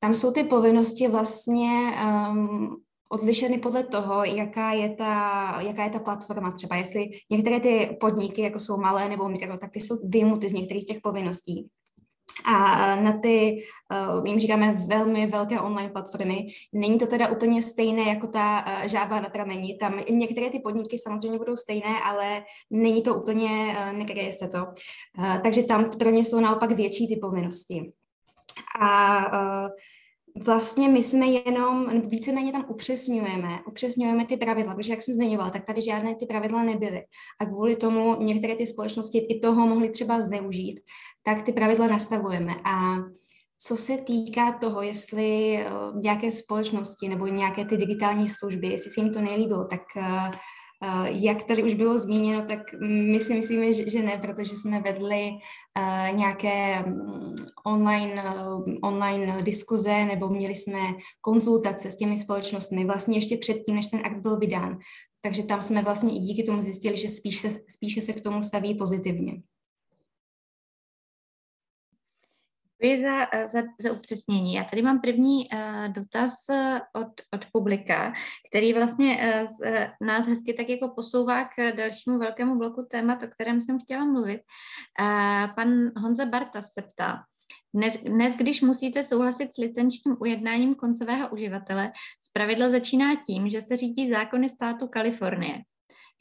tam jsou ty povinnosti vlastně um, odlišeny podle toho, jaká je, ta, jaká je ta platforma třeba. Jestli některé ty podniky, jako jsou malé nebo mikro, tak ty jsou vyjmuty z některých těch povinností. A na ty, uh, jim říkáme, velmi velké online platformy, není to teda úplně stejné jako ta uh, žába na pramení. Tam některé ty podniky samozřejmě budou stejné, ale není to úplně, nekryje se to. Takže tam pro ně jsou naopak větší ty povinnosti. A Vlastně my jsme jenom, víceméně tam upřesňujeme, upřesňujeme ty pravidla, protože jak jsem zmiňovala, tak tady žádné ty pravidla nebyly. A kvůli tomu některé ty společnosti i toho mohly třeba zneužít, tak ty pravidla nastavujeme. A Co se týká toho, jestli eh, nějaké společnosti nebo nějaké ty digitální služby, jestli se jim to nelíbilo, tak eh, jak tady už bylo zmíněno, tak my si myslíme, že ne, protože jsme vedli nějaké mm, online, online diskuze nebo měli jsme konzultace s těmi společnostmi vlastně ještě předtím, než ten akt byl vydán. Takže tam jsme vlastně i díky tomu zjistili, že spíš se, spíše se k tomu staví pozitivně. Děkuji za, za, za upřesnění. Já tady mám první uh, dotaz eh, od, od publika, který vlastně uh, nás hezky tak jako posouvá k dalšímu velkému bloku témat, o kterém jsem chtěla mluvit. Uh, pan Honza Bartas se ptá, dnes, dnes, když musíte souhlasit s licenčním ujednáním koncového uživatele, zpravidla začíná tím, že se řídí zákony státu Kalifornie.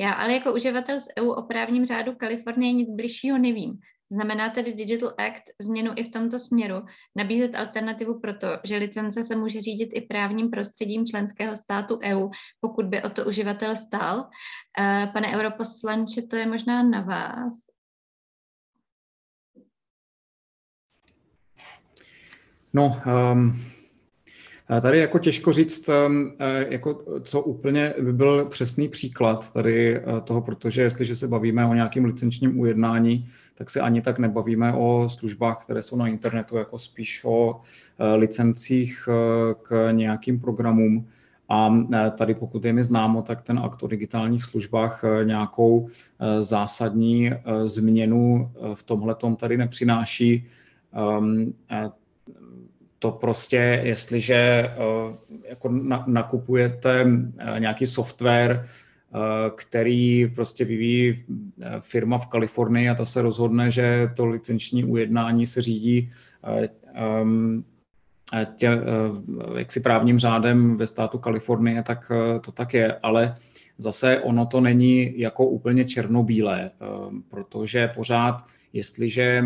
Já ale jako uživatel z EU o právním řádu Kalifornie nic bližšího nevím. Znamená tedy Digital Act změnu i v tomto směru, nabízet alternativu proto, že licence se může řídit i právním prostředím členského státu EU, pokud by o to uživatel stál. Eh, pane europoslanče, to je možná na vás. No, um, Tady jako těžko říct, ehm, eh, jako co úplně by byl přesný příklad tady eh, toho, protože jestliže se bavíme o nějakém licenčním ujednání, tak se ani tak nebavíme o službách, které jsou na internetu, jako spíš o eh, licencích k nějakým programům. A tady, pokud je mi známo, tak ten akt o digitálních službách nějakou zásadní změnu v tomhle tady nepřináší. To prostě, jestliže eh, jako nakupujete eh, nějaký software, eh, který prostě vyvíjí firma v Kalifornii a ta se rozhodne, že to licenční ujednání se řídí ehm, tě, jaksi právním řádem ve státu Kalifornie, tak to tak je, ale zase ono to není jako úplně černobílé, protože pořád, jestliže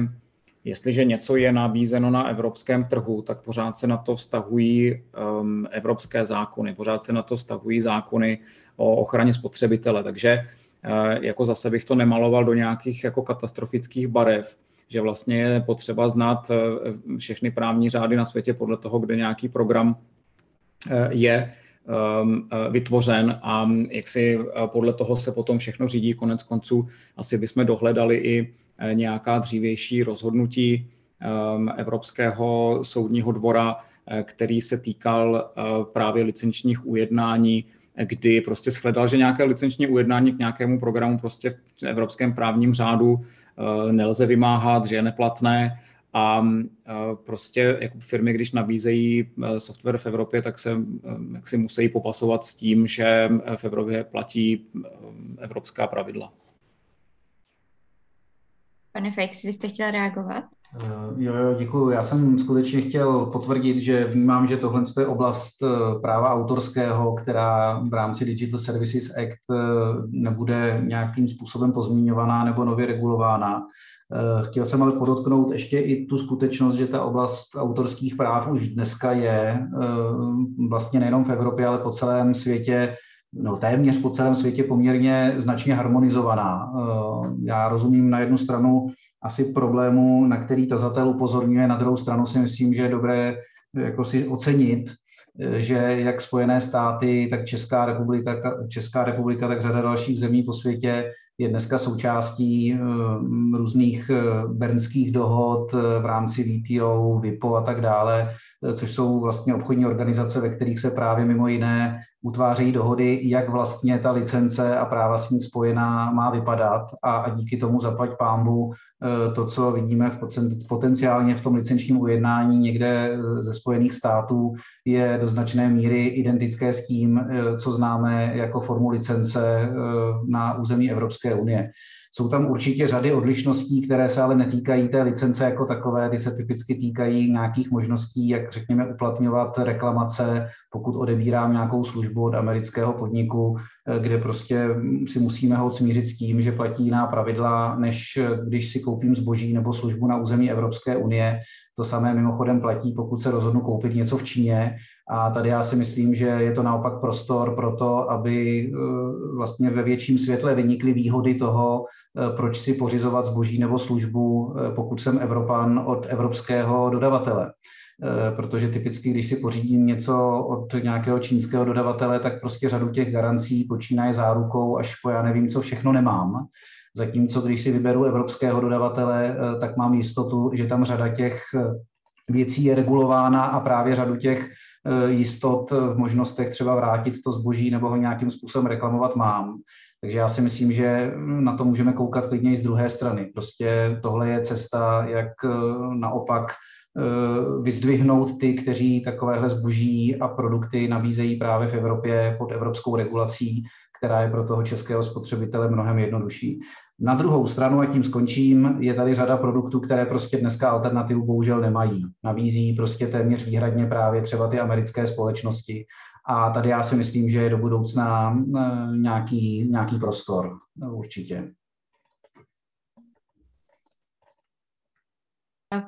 Jestliže něco je nabízeno na evropském trhu, tak pořád se na to vztahují um, evropské zákony, pořád se na to vztahují zákony o ochraně spotřebitele. Takže uh, jako zase bych to nemaloval do nějakých jako katastrofických barev, že vlastně je potřeba znát uh, všechny právní řády na světě podle toho, kde nějaký program uh, je uh, vytvořen a jak si podle toho se potom všechno řídí. Konec konců asi bychom dohledali i nějaká dřívější rozhodnutí ehm, Evropského soudního dvora, eh, který se týkal eh, právě licenčních ujednání, kdy prostě shledal, že nějaké licenční ujednání k nějakému programu prostě v evropském právním řádu nelze vymáhat, že je neplatné a prostě jako firmy, když nabízejí software v Evropě, tak se jak si musí popasovat s tím, že v Evropě platí evropská pravidla. Pane Fejks, vy jste chtěl reagovat? Eh, jo, jo, děkuji. Já jsem skutečně chtěl potvrdit, že vnímám, že tohle je oblast eh, práva autorského, která v rámci Digital Services Act eh, nebude nějakým způsobem pozměňovaná nebo nově regulována. Chtěl jsem ale podotknout ještě i tu skutečnost, že ta oblast autorských práv už dneska je vlastně nejenom v Evropě, ale po celém světě no, téměř po celém světě poměrně značně harmonizovaná. Eh, já rozumím na jednu stranu asi problému, na který tazatel upozorňuje, na druhou stranu si myslím, že je dobré eh, jako si ocenit, eh, že jak Spojené státy, tak Česká republika, Česká republika, tak řada dalších zemí po světě je dneska součástí různých bernských dohod v rámci VTO, VIPO a tak dále, což jsou vlastně obchodní organizace, ve kterých se právě mimo jiné utvářejí dohody, jak vlastně ta licence a práva s ní spojená má vypadat a, a díky tomu zaplať pámbu eh, to, co vidíme v potenciálně v tom licenčním ujednání někde eh, ze Spojených států, je do značné míry identické s tím, eh, co známe jako formu licence na území Evropské unie. Jsou tam určitě řady odlišností, které se ale netýkají té licence jako takové, ty se typicky týkají nějakých možností, jak řekněme uplatňovat reklamace, pokud odebírám nějakou službu od amerického podniku, eh, kde prostě si musíme ho smířit s tím, že platí jiná pravidla, než eh, když si koupím zboží nebo službu na území Evropské unie. To samé mimochodem platí, pokud se rozhodnu koupit něco v Číně. A tady já si myslím, že je to naopak prostor pro to, aby eh, vlastně ve větším světle vynikly výhody toho, proč si pořizovat zboží nebo službu, pokud jsem Evropan od evropského dodavatele. protože typicky, když si pořídím něco od nějakého čínského dodavatele, tak prostě řadu těch garancí počínaje zárukou až po já nevím, co všechno nemám. Zatímco když si vyberu evropského dodavatele, tak mám jistotu, že tam řada těch věcí je regulována a právě řadu těch Eh, jistot v možnostech třeba vrátit to zboží nebo ho nějakým způsobem reklamovat mám. Takže já si myslím, že na to můžeme koukat klidně i z druhé strany. Prostě tohle je cesta, jak eh, naopak eh, vyzdvihnout ty, kteří takovéhle zboží a produkty nabízejí právě v Evropě pod evropskou regulací, která je pro toho českého spotřebitele mnohem jednodušší. Na druhou stranu, a tím skončím, je tady řada produktů, které prostě dneska alternativu bohužel nemají. Navízí prostě téměř výhradně právě třeba ty americké společnosti. A tady já si myslím, že je do budoucna eh, nějaký, nějaký prostor určitě.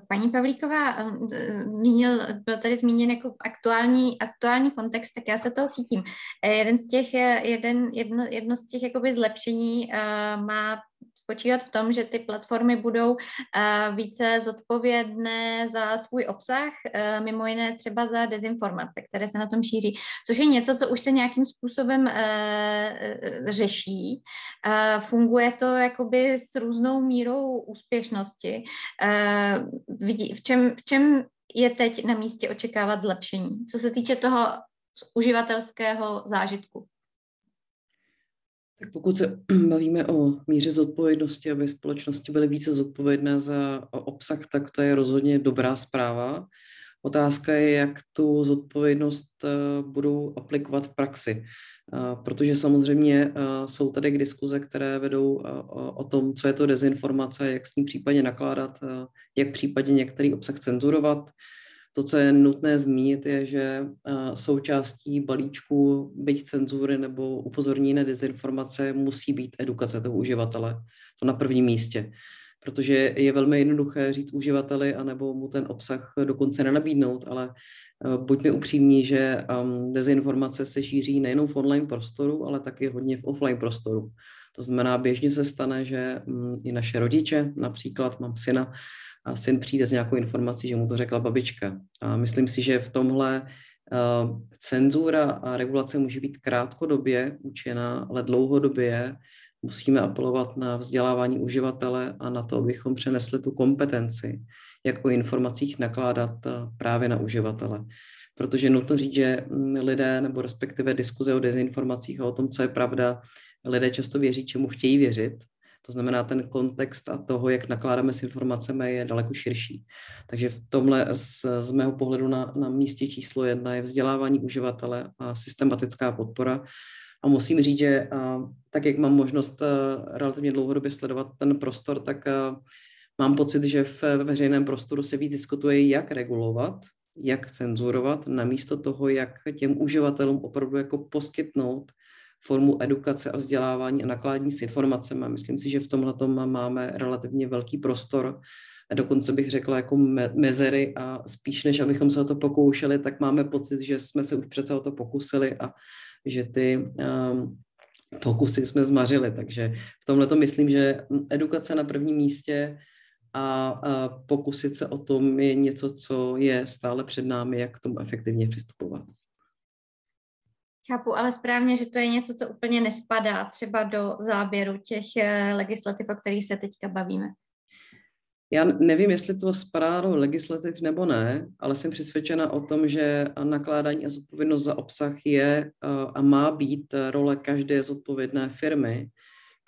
Paní Pavlíková, eh, zmínil, byl tady zmíněn jako aktuální, aktuální kontext, tak já se toho chytím. Eh, jeden z těch, jeden, jedno, jedno z těch jakoby zlepšení má spočívat v tom, že ty platformy budou uh, více zodpovědné za svůj obsah, uh, mimo jiné třeba za dezinformace, které se na tom šíří, což je něco, co už se nějakým způsobem uh, řeší. Funguje to jakoby s různou mírou úspěšnosti. V, čem, v čem je teď na místě očekávat zlepšení, co se týče toho uživatelského zážitku? Tak pokud se bavíme o míře zodpovědnosti, aby společnosti byly více zodpovědné za obsah, tak to je rozhodně dobrá zpráva. Otázka je, jak tu zodpovědnost eh, budou aplikovat v praxi. Eh, protože samozřejmě eh, jsou tady k diskuze, které vedou o tom, co je to dezinformace, jak s ní případně nakládat, jak případně některý obsah cenzurovat, to, co je nutné zmínit, je, že eh, součástí balíčku byť cenzury nebo upozornění na dezinformace musí být edukace toho uživatele. To na prvním místě. Protože je velmi jednoduché říct uživateli, anebo mu ten obsah dokonce nenabídnout, ale eh, buďme upřímní, že ehm, dezinformace se šíří nejenom v online prostoru, ale taky hodně v offline prostoru. To znamená, běžně se stane, že mm, i naše rodiče, například mám syna, a syn přijde s nějakou informací, že mu to řekla babička. A myslím si, že v tomhle uh, cenzura a regulace může být krátkodobě účinná, ale dlouhodobě musíme apelovat na vzdělávání uživatele a na to, abychom přenesli tu kompetenci, jak o informacích nakládat uh, právě na uživatele. Protože nutno říct, že mm, lidé, nebo respektive diskuze o dezinformacích a o tom, co je pravda, lidé často věří, čemu chtějí věřit to znamená, ten kontext a toho, jak nakládáme s informacemi, je daleko širší. Takže v tomhle z, z mého pohledu na, na místě číslo jedna je vzdělávání uživatele a systematická podpora. A musím říct, že a, tak, jak mám možnost a, relativně dlouhodobě sledovat ten prostor, tak a, mám pocit, že v veřejném prostoru se víc diskutuje, jak regulovat, jak cenzurovat, namísto toho, jak těm uživatelům opravdu jako poskytnout formu edukace a vzdělávání a nakládání s informacemi. Myslím si, že v tomhle máme relativně velký prostor, dokonce bych řekla jako me- mezery a spíš než abychom se o to pokoušeli, tak máme pocit, že jsme se už přece o to pokusili a že ty um, pokusy jsme zmařili. Takže v tomhle to myslím, že edukace na prvním místě a, a pokusit se o tom je něco, co je stále před námi, jak k tomu efektivně přistupovat. Chápu, ale správně, že to je něco, co úplně nespadá třeba do záběru těch eh, legislativ, o kterých se teďka bavíme. Já nevím, jestli to spadá do legislativ nebo ne, ale jsem přesvědčena o tom, že nakládání a zodpovědnost za obsah je eh, a má být role každé zodpovědné firmy,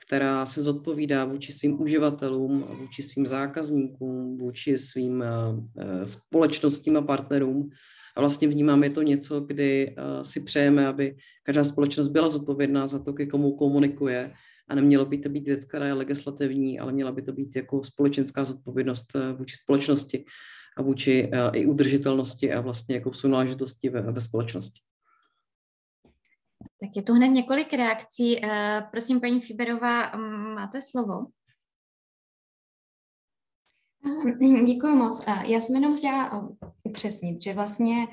která se zodpovídá vůči svým uživatelům, vůči svým zákazníkům, vůči svým eh, společnostním a partnerům a vlastně vnímám je to něco, kdy uh, si přejeme, aby každá společnost byla zodpovědná za to, ke komu komunikuje a nemělo by to být věc, která je legislativní, ale měla by to být jako společenská zodpovědnost uh, vůči společnosti a vůči uh, i udržitelnosti a vlastně jako sounáležitosti ve, ve společnosti. Tak je tu hned několik reakcí. Prosím, paní Fiberová, máte slovo. Děkuji moc. Já jsem jenom chtěla upřesnit, že vlastně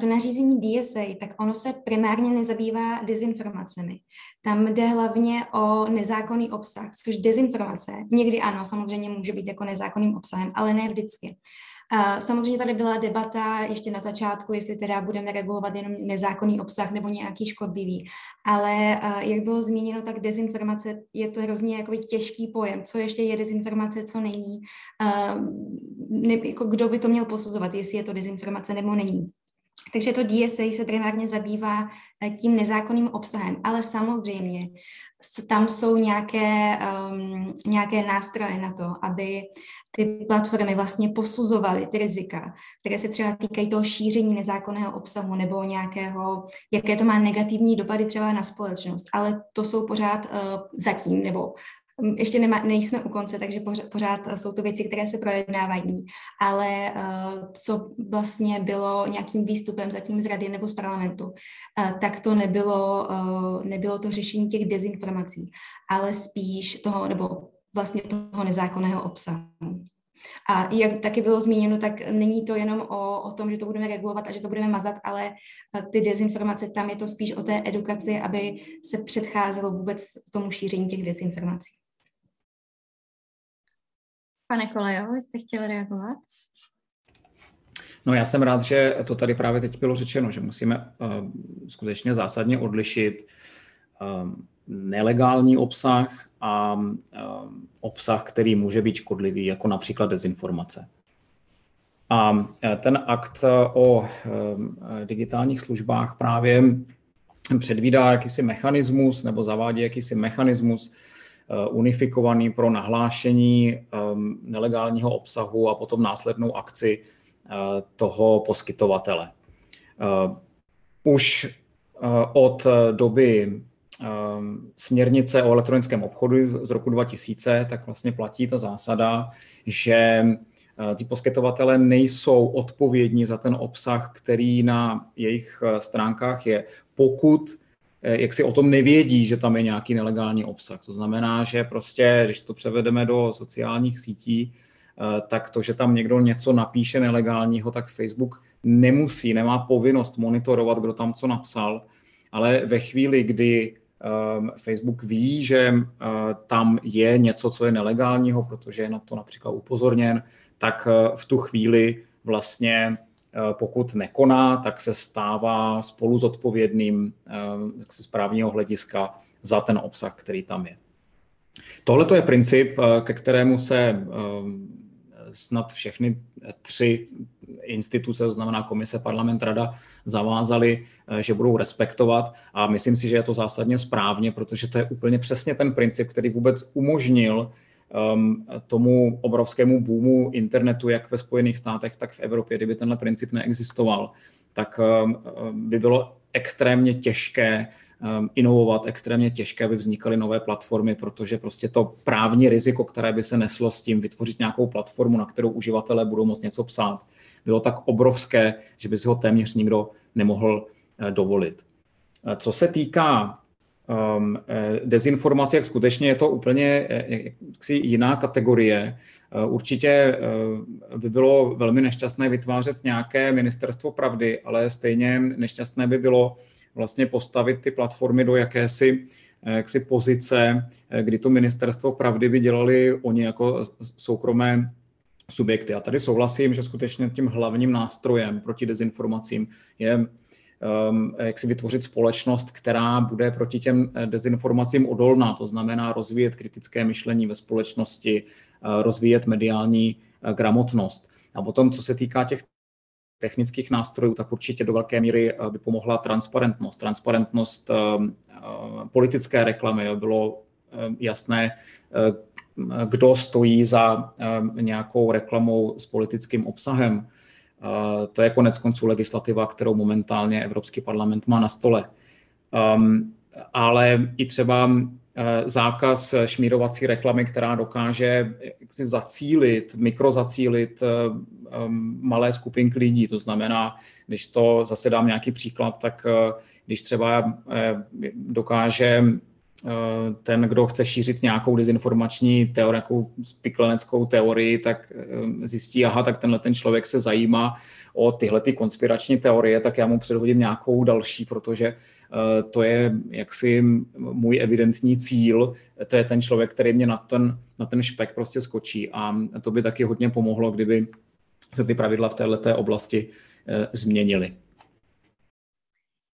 to nařízení DSA, tak ono se primárně nezabývá dezinformacemi. Tam jde hlavně o nezákonný obsah, což dezinformace někdy ano, samozřejmě může být jako nezákonným obsahem, ale ne vždycky. Samozřejmě tady byla debata ještě na začátku, jestli teda budeme regulovat jenom nezákonný obsah nebo nějaký škodlivý. Ale jak bylo zmíněno, tak dezinformace je to hrozně jako těžký pojem. Co ještě je dezinformace, co není. Ne, jako kdo by to měl posuzovat, jestli je to dezinformace nebo není. Takže to DSA se primárně zabývá eh, tím nezákonným obsahem, ale samozřejmě tam jsou nějaké, um, nějaké nástroje na to, aby ty platformy vlastně posuzovaly ty rizika, které se třeba týkají toho šíření nezákonného obsahu nebo nějakého, jaké to má negativní dopady třeba na společnost. Ale to jsou pořád uh, zatím, nebo ještě nema, nejsme u konce, takže pořád, pořád jsou to věci, které se projednávají, ale uh, co vlastně bylo nějakým výstupem zatím z rady nebo z parlamentu, uh, tak to nebylo, uh, nebylo to řešení těch dezinformací, ale spíš toho, nebo vlastně toho nezákonného obsahu. A jak taky bylo zmíněno, tak není to jenom o, o tom, že to budeme regulovat a že to budeme mazat, ale ty dezinformace, tam je to spíš o té edukaci, aby se předcházelo vůbec tomu šíření těch dezinformací. Pane Kolejo, jste chtěli reagovat? No já jsem rád, že to tady právě teď bylo řečeno, že musíme uh, skutečně zásadně odlišit uh, nelegální obsah a uh, obsah, který může být škodlivý, jako například dezinformace. A ten akt o digitálních službách právě předvídá jakýsi mechanismus nebo zavádí jakýsi mechanismus, Eh, unifikovaný pro nahlášení nelegálního obsahu a potom následnou akci eh, toho poskytovatele. Už od doby směrnice o elektronickém obchodu z roku 2000, tak vlastně platí ta zásada, že ti poskytovatele nejsou odpovědní za ten obsah, který na jejich stránkách je, pokud Eh, jak si o tom nevědí, že tam je nějaký nelegální obsah. To znamená, že prostě, když to převedeme do sociálních sítí, eh, tak to, že tam někdo něco napíše nelegálního, tak Facebook nemusí, nemá povinnost monitorovat, kdo tam co napsal, ale ve chvíli, kdy Facebook ví, že uh, tam je něco, co je nelegálního, protože je na to například upozorněn, tak uh, v tu chvíli vlastně Eh, pokud nekoná, tak se stává spolu zodpovědným z eh, správního hlediska za ten obsah, který tam je. Tohle je princip, eh, ke kterému se snad všechny tři instituce, to znamená komise, parlament, rada, zavázali, že budou respektovat. A myslím si, že je to zásadně správně, protože to je úplně přesně ten princip, který vůbec umožnil um, tomu obrovskému boomu internetu, jak ve Spojených státech, tak v Evropě, kdyby tenhle princip neexistoval, tak um, by bylo extrémně těžké inovovat, extrémně těžké, aby vznikaly nové platformy, protože prostě to právní riziko, které by se neslo s tím vytvořit nějakou platformu, na kterou uživatelé budou moct něco psát, bylo tak obrovské, že by si ho téměř nikdo nemohl uh, dovolit. Uh, co se týká um, eh, dezinformace, jak skutečně je to úplně eh, jaksi jiná kategorie. Určitě by bylo velmi nešťastné vytvářet nějaké ministerstvo pravdy, ale stejně nešťastné by bylo vlastně postavit ty platformy do jakési jaksi pozice, kdy to ministerstvo pravdy by dělali oni jako soukromé subjekty. A tady souhlasím, že skutečně tím hlavním nástrojem proti dezinformacím je um, jak si vytvořit společnost, která bude proti těm eh, dezinformacím odolná, to znamená rozvíjet kritické myšlení ve společnosti, uh, rozvíjet mediální uh, gramotnost. A potom, co se týká těch technických nástrojů, tak určitě do velké míry by pomohla transparentnost. Transparentnost politické reklamy. Bylo jasné, kdo stojí za nějakou reklamou s politickým obsahem. To je konec konců legislativa, kterou momentálně Evropský parlament má na stole. Um, ale i třeba uh, zákaz šmírovací reklamy, která dokáže zacílit, mikrozacílit um, malé skupinky lidí. To znamená, když to zase dám nějaký příklad, tak když třeba dokáže Eh, ten, kdo chce šířit nějakou dezinformační teorii, nějakou spikleneckou teorii, tak eh, zjistí, aha, tak tenhle ten člověk se zajímá o tyhle ty konspirační teorie, tak já mu předhodím nějakou další, protože eh, to je jaksi můj evidentní cíl, to je ten člověk, který mě na ten, na ten špek prostě skočí a to by taky hodně pomohlo, kdyby se ty pravidla v této oblasti změnily.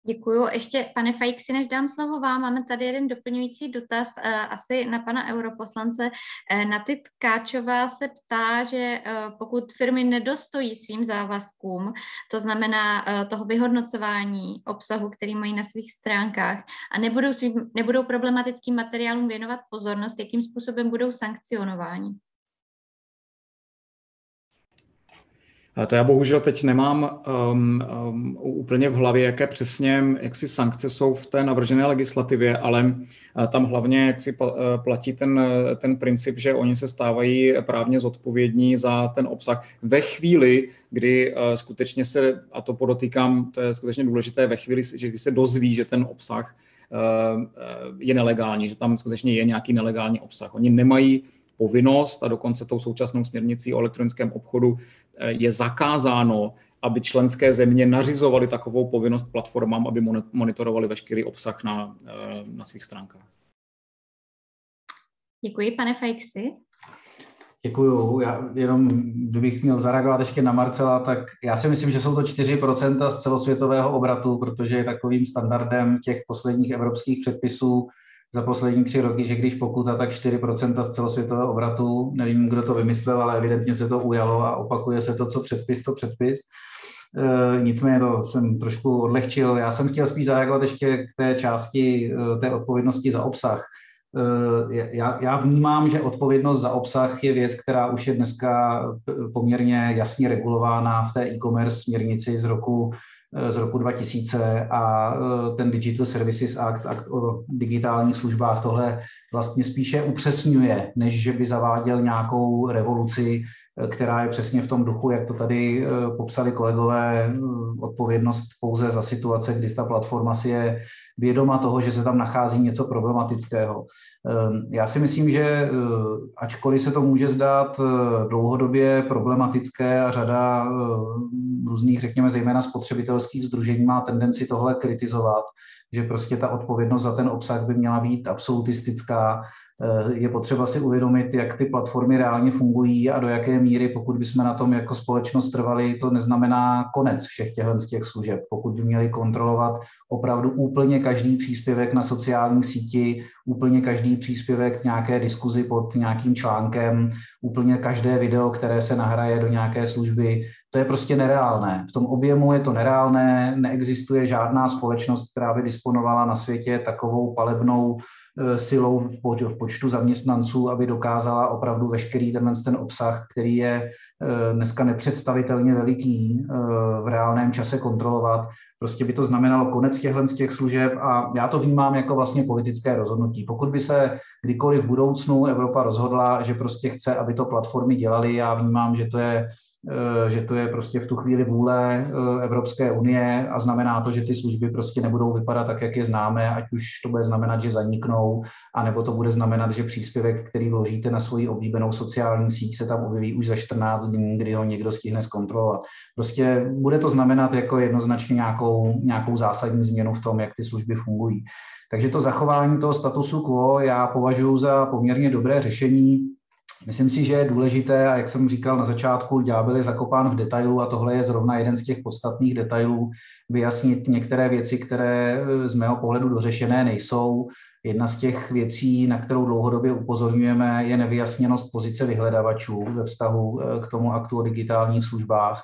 Děkuju. Ještě, pane Fajksi, než dám slovo vám, máme tady jeden doplňující dotaz uh, asi na pana europoslance. Uh, na ty Tkáčová se ptá, že uh, pokud firmy nedostojí svým závazkům, to znamená uh, toho vyhodnocování obsahu, který mají na svých stránkách a nebudou, svým, nebudou problematickým materiálům věnovat pozornost, jakým způsobem budou sankcionováni? To já bohužel teď nemám um, um, úplně v hlavě, jaké přesně jaksi sankce jsou v té navržené legislativě, ale tam hlavně jak si uh, platí ten, ten princip, že oni se stávají právně zodpovědní za ten obsah ve chvíli, kdy uh, skutečně se, a to podotýkám, to je skutečně důležité, ve chvíli, že kdy se dozví, že ten obsah uh, je nelegální, že tam skutečně je nějaký nelegální obsah. Oni nemají povinnost a dokonce tou současnou směrnicí o elektronickém obchodu eh, je zakázáno, aby členské země nařizovaly takovou povinnost platformám, aby monitorovali veškerý obsah na, eh, na svých stránkách. Děkuji, pane Fejksi. Děkuju. Já jenom, kdybych měl zareagovat ještě na Marcela, tak já si myslím, že jsou to 4% z celosvětového obratu, protože je takovým standardem těch posledních evropských předpisů za poslední tři roky, že když pokuta, tak 4% z celosvětového obratu, nevím, kdo to vymyslel, ale evidentně se to ujalo a opakuje se to, co předpis, to předpis. E, nicméně to jsem trošku odlehčil. Já jsem chtěl spíš zareagovat ještě k té části e, té odpovědnosti za obsah. E, já, já vnímám, že odpovědnost za obsah je věc, která už je dneska poměrně jasně regulována v té e-commerce směrnici z roku z roku 2000 a e, ten Digital Services Act, akt o digitálních službách, tohle vlastně spíše upřesňuje, než že by zaváděl nějakou revoluci, která je přesně v tom duchu, jak to tady e, popsali kolegové, odpovědnost pouze za situace, kdy ta platforma si je vědoma toho, že se tam nachází něco problematického. Ehm, já si myslím, že eh, ačkoliv se to může zdát eh, dlouhodobě problematické a řada eh, různých, řekněme, zejména spotřebitelských združení má tendenci tohle kritizovat, že prostě ta odpovědnost za ten obsah by měla být absolutistická, Eh, je potřeba si uvědomit, jak ty platformy reálně fungují a do jaké míry, pokud bychom na tom jako společnost trvali, to neznamená konec všech těchto těch služeb. Pokud by měli kontrolovat opravdu úplně každý příspěvek na sociální síti, úplně každý příspěvek nějaké diskuzi pod nějakým článkem, úplně každé video, které se nahraje do nějaké služby, to je prostě nereálné. V tom objemu je to nereálné, neexistuje žádná společnost, která by disponovala na světě takovou palebnou Eh, silou v počtu zaměstnanců, aby dokázala opravdu veškerý tenhle ten obsah, který je eh, dneska nepředstavitelně veliký, eh, v reálném čase kontrolovat. Prostě by to znamenalo konec těchto z těch služeb a já to vnímám jako vlastně politické rozhodnutí. Pokud by se kdykoliv v budoucnu Evropa rozhodla, že prostě chce, aby to platformy dělaly, já vnímám, že to je Eh, že to je prostě v tu chvíli vůle eh, Evropské unie a znamená to, že ty služby prostě nebudou vypadat tak, jak je známe, ať už to bude znamenat, že zaniknou, anebo to bude znamenat, že příspěvek, který vložíte na svoji oblíbenou sociální síť, se tam objeví už za 14 dní, kdy ho někdo stihne zkontrolovat. Prostě bude to znamenat jako jednoznačně nějakou, nějakou zásadní změnu v tom, jak ty služby fungují. Takže to zachování toho statusu quo já považuji za poměrně dobré řešení. Myslím si, že je důležité, a jak jsem říkal na začátku, ďábel je zakopán v detailu a tohle je zrovna jeden z těch podstatných detailů, vyjasnit některé věci, které eh, z mého pohledu dořešené nejsou. Jedna z těch věcí, na kterou dlouhodobě upozorňujeme, je nevyjasněnost pozice vyhledavačů ve vztahu eh, k tomu aktu o digitálních službách.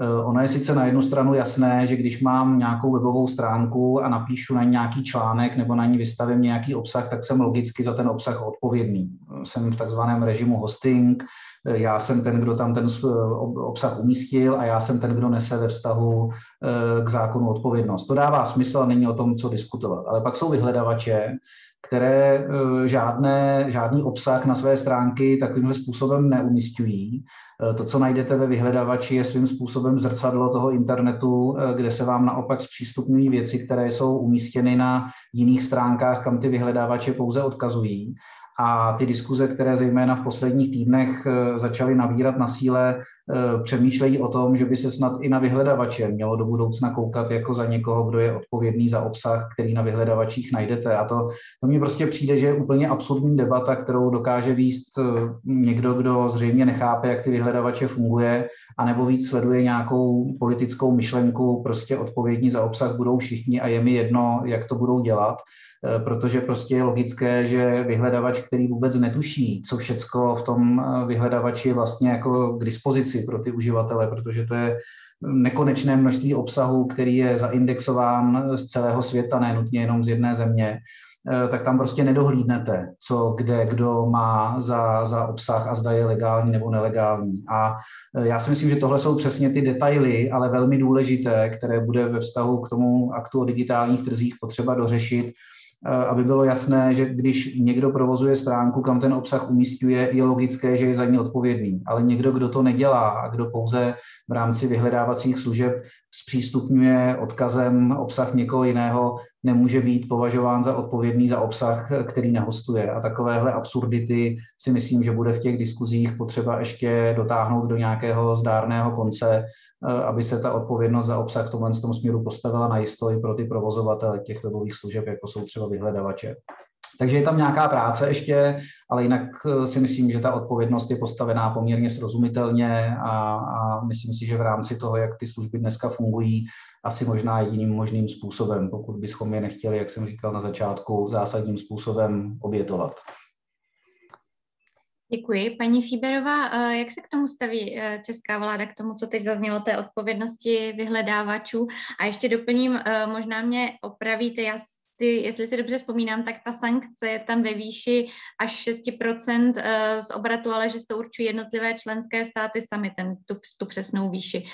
Eh, ono je sice na jednu stranu jasné, že když mám nějakou webovou stránku a napíšu na ní nějaký článek nebo na ní vystavím nějaký obsah, tak jsem logicky za ten obsah odpovědný. Eh, jsem v takzvaném režimu hosting, eh, já jsem ten, kdo tam ten obsah umístil a já jsem ten, kdo nese ve vztahu k zákonu odpovědnost. To dává smysl a není o tom, co diskutovat. Ale pak jsou vyhledavače, které žádné, žádný obsah na své stránky takovýmhle způsobem neumistují Eh, to, co najdete ve vyhledávači, je svým způsobem zrcadlo toho internetu, eh, kde se vám naopak zpřístupňují věci, které jsou umístěny na jiných stránkách, kam ty vyhledávače pouze odkazují. a ty diskuze, které zejména v posledních týdnech eh, začaly nabírat na síle, eh, přemýšlejí o tom, že by se snad i na vyhledavače mělo do budoucna koukat jako za někoho, kdo je odpovědný za obsah, který na vyhledavačích najdete. A to, to mně prostě přijde, že je úplně absurdní debata, kterou dokáže výst eh, někdo, kdo zřejmě nechápe, jak ty vyhledavače funguje, anebo víc sleduje nějakou politickou myšlenku, prostě odpovědní za obsah budou všichni a je mi jedno, jak to budou dělat. Eh, protože prostě je logické, že vyhledavač, který vůbec netuší, co všecko v tom eh, vyhledavači vlastně jako k dispozici pro ty uživatele, protože to je nekonečné množství obsahu, který je zaindexován z celého světa, ne nutně jenom z jedné země, eh, tak tam prostě nedohlídnete, co kde kdo má za, za obsah a zda je legální nebo nelegální. A já si myslím, že tohle jsou přesně ty detaily, ale velmi důležité, které bude ve vztahu k tomu aktu o digitálních trzích potřeba dořešit, Eh, aby bylo jasné, že když někdo provozuje stránku, kam ten obsah umístuje, je logické, že je za ní odpovědný. Ale někdo, kdo to nedělá a kdo pouze v rámci vyhledávacích služeb zpřístupňuje odkazem obsah někoho jiného, nemůže být považován za odpovědný za obsah, který nehostuje. A takovéhle absurdity si myslím, že bude v těch diskuzích potřeba ještě dotáhnout do nějakého zdárného konce, Eh, aby se ta odpovědnost za obsah v tomhle tom směru postavila na jisto i pro ty provozovatele těch webových služeb, jako jsou třeba vyhledavače. Takže je tam nějaká práce ještě, ale jinak eh, si myslím, že ta odpovědnost je postavená poměrně srozumitelně a, a myslím si, že v rámci toho, jak ty služby dneska fungují, asi možná jediným možným způsobem, pokud bychom je nechtěli, jak jsem říkal na začátku, zásadním způsobem obětovat. Děkuji. Paní Fíberová, eh, jak se k tomu staví eh, česká vláda, k tomu, co teď zaznělo, té odpovědnosti vyhledávačů? A ještě doplním, eh, možná mě opravíte, já si, jestli si dobře vzpomínám, tak ta sankce je tam ve výši až 6% z obratu, ale že to určují jednotlivé členské státy sami, ten, tu, tu přesnou výši.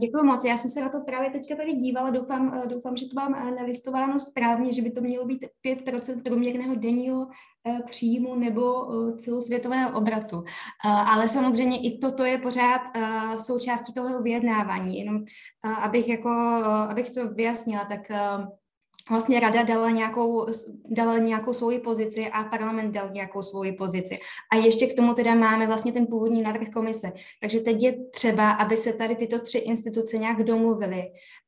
Děkuji moc. Já jsem se na to právě teďka tady dívala. Doufám, eh, doufám že to mám eh, nalistováno správně, že by to mělo být 5% průměrného denního eh, příjmu nebo celosvětového obratu. Ale samozřejmě i toto je pořád součástí toho vyjednávání. Jenom abych, jako, abych to vyjasnila, tak vlastně rada dala nějakou, dala nějakou svoji pozici a parlament dal nějakou svoji pozici. A ještě k tomu teda máme vlastně ten původní návrh komise. Takže teď je třeba, aby se tady tyto tři instituce nějak domluvily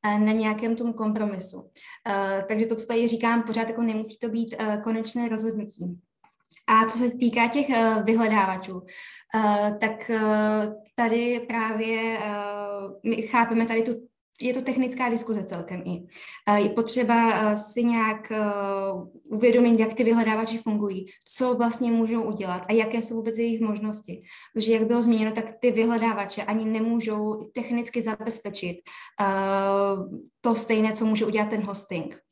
eh, na nějakém tom kompromisu. Eh, takže to, co tady říkám, pořád jako nemusí to být eh, konečné rozhodnutí. A co se týká těch vyhledávačů, tak tady právě my chápeme tady tu je to technická diskuze celkem i. Je potřeba eh, si nějak eh, uvědomit, jak ty vyhledávači fungují, co vlastně můžou udělat a jaké jsou vůbec jejich možnosti. Protože jak bylo zmíněno, tak ty vyhledávače ani nemůžou technicky zabezpečit eh, to stejné, co může udělat ten hosting.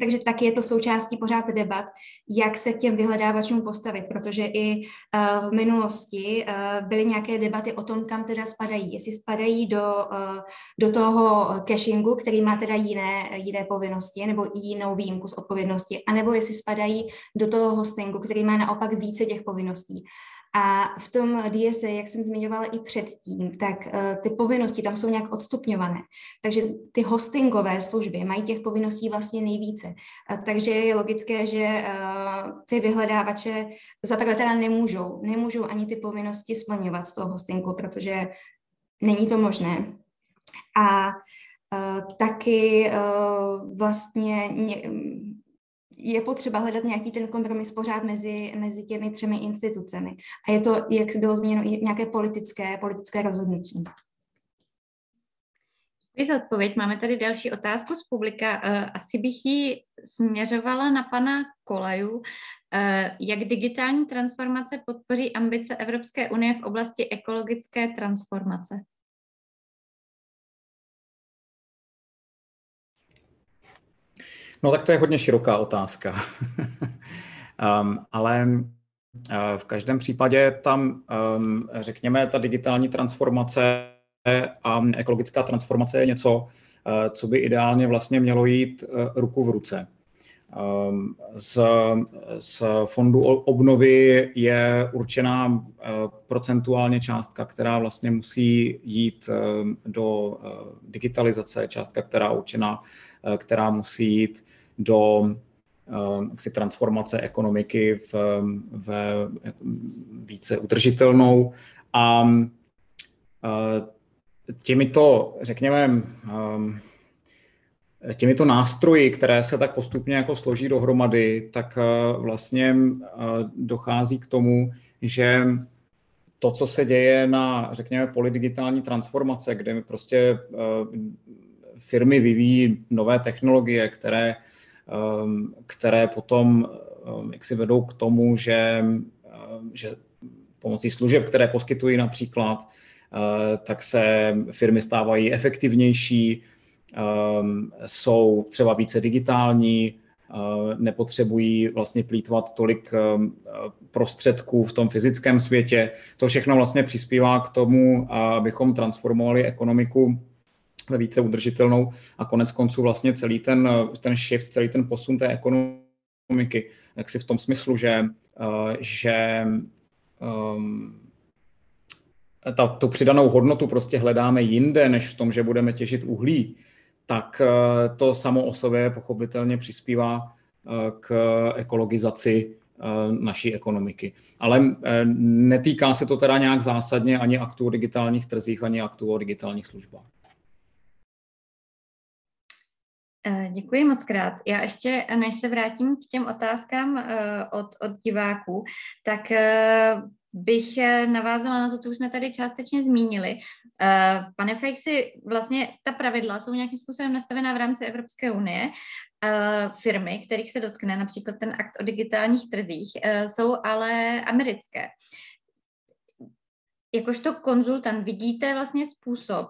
Takže taky je to součástí pořád debat, jak se k těm vyhledávačům postavit, protože i uh, v minulosti uh, byly nějaké debaty o tom, kam teda spadají. Jestli spadají do, uh, do toho cashingu, který má teda jiné, jiné povinnosti, nebo jinou výjimku z odpovědnosti, anebo jestli spadají do toho hostingu, který má naopak více těch povinností. A v tom DSA, jak jsem zmiňovala i předtím, tak uh, ty povinnosti tam jsou nějak odstupňované. Takže ty hostingové služby mají těch povinností vlastně nejvíce. Takže je logické, že uh, ty vyhledávače zaprvé teda nemůžou, nemůžou ani ty povinnosti splňovat z toho hostingu, protože není to možné. A uh, taky vlastně je potřeba hledat nějaký ten kompromis pořád mezi, mezi těmi třemi institucemi. A je to, jak bylo zmíněno, nějaké politické, politické rozhodnutí. Děkuji za odpověď. Máme tady další otázku z publika. Eh, asi bych ji směřovala na pana Kolaju. Eh, jak digitální transformace podpoří ambice Evropské unie v oblasti ekologické transformace? No tak to je hodně široká otázka. um, ale uh, v každém případě tam, um, řekněme, ta digitální transformace a ekologická transformace je něco, uh, co by ideálně vlastně mělo jít uh, ruku v ruce. Um, z, z fondu obnovy je určená uh, procentuálně částka, která vlastně musí jít um, do uh, digitalizace, částka, která určená, uh, která musí jít do jaksi transformace ekonomiky v, v více udržitelnou. A těmito, řekněme, těmito nástroji, které se tak postupně jako složí dohromady, tak vlastně dochází k tomu, že to, co se děje na, řekněme, polidigitální transformace, kde prostě firmy vyvíjí nové technologie, které, které potom jak si vedou k tomu, že, že pomocí služeb, které poskytují například, eh, tak se firmy stávají efektivnější, jsou třeba více digitální, eh, nepotřebují vlastně plítvat tolik ehm, prostředků v tom fyzickém světě. To všechno vlastně přispívá k tomu, abychom transformovali ekonomiku ve více udržitelnou a konec konců vlastně celý ten, ten shift, celý ten posun té ekonomiky, jak si v tom smyslu, že, eh, že um, ta, tu přidanou hodnotu prostě hledáme jinde, než v tom, že budeme těžit uhlí, tak uh, to samo o sobě pochopitelně přispívá uh, k ekologizaci uh, naší ekonomiky. Ale netýká se to teda nějak zásadně ani aktů o digitálních trzích, ani aktů o digitálních službách. Děkuji moc krát. Já ještě, než se vrátím k těm otázkám od, od diváků, tak bych eh, navázala na to, co už jsme tady částečně zmínili. Eh, pane Fejksi, vlastně ta pravidla jsou nějakým způsobem nastavená v rámci Evropské unie. Eh, firmy, kterých se dotkne například ten akt o digitálních trzích, jsou ale americké. Jakožto konzultant vidíte vlastně způsob,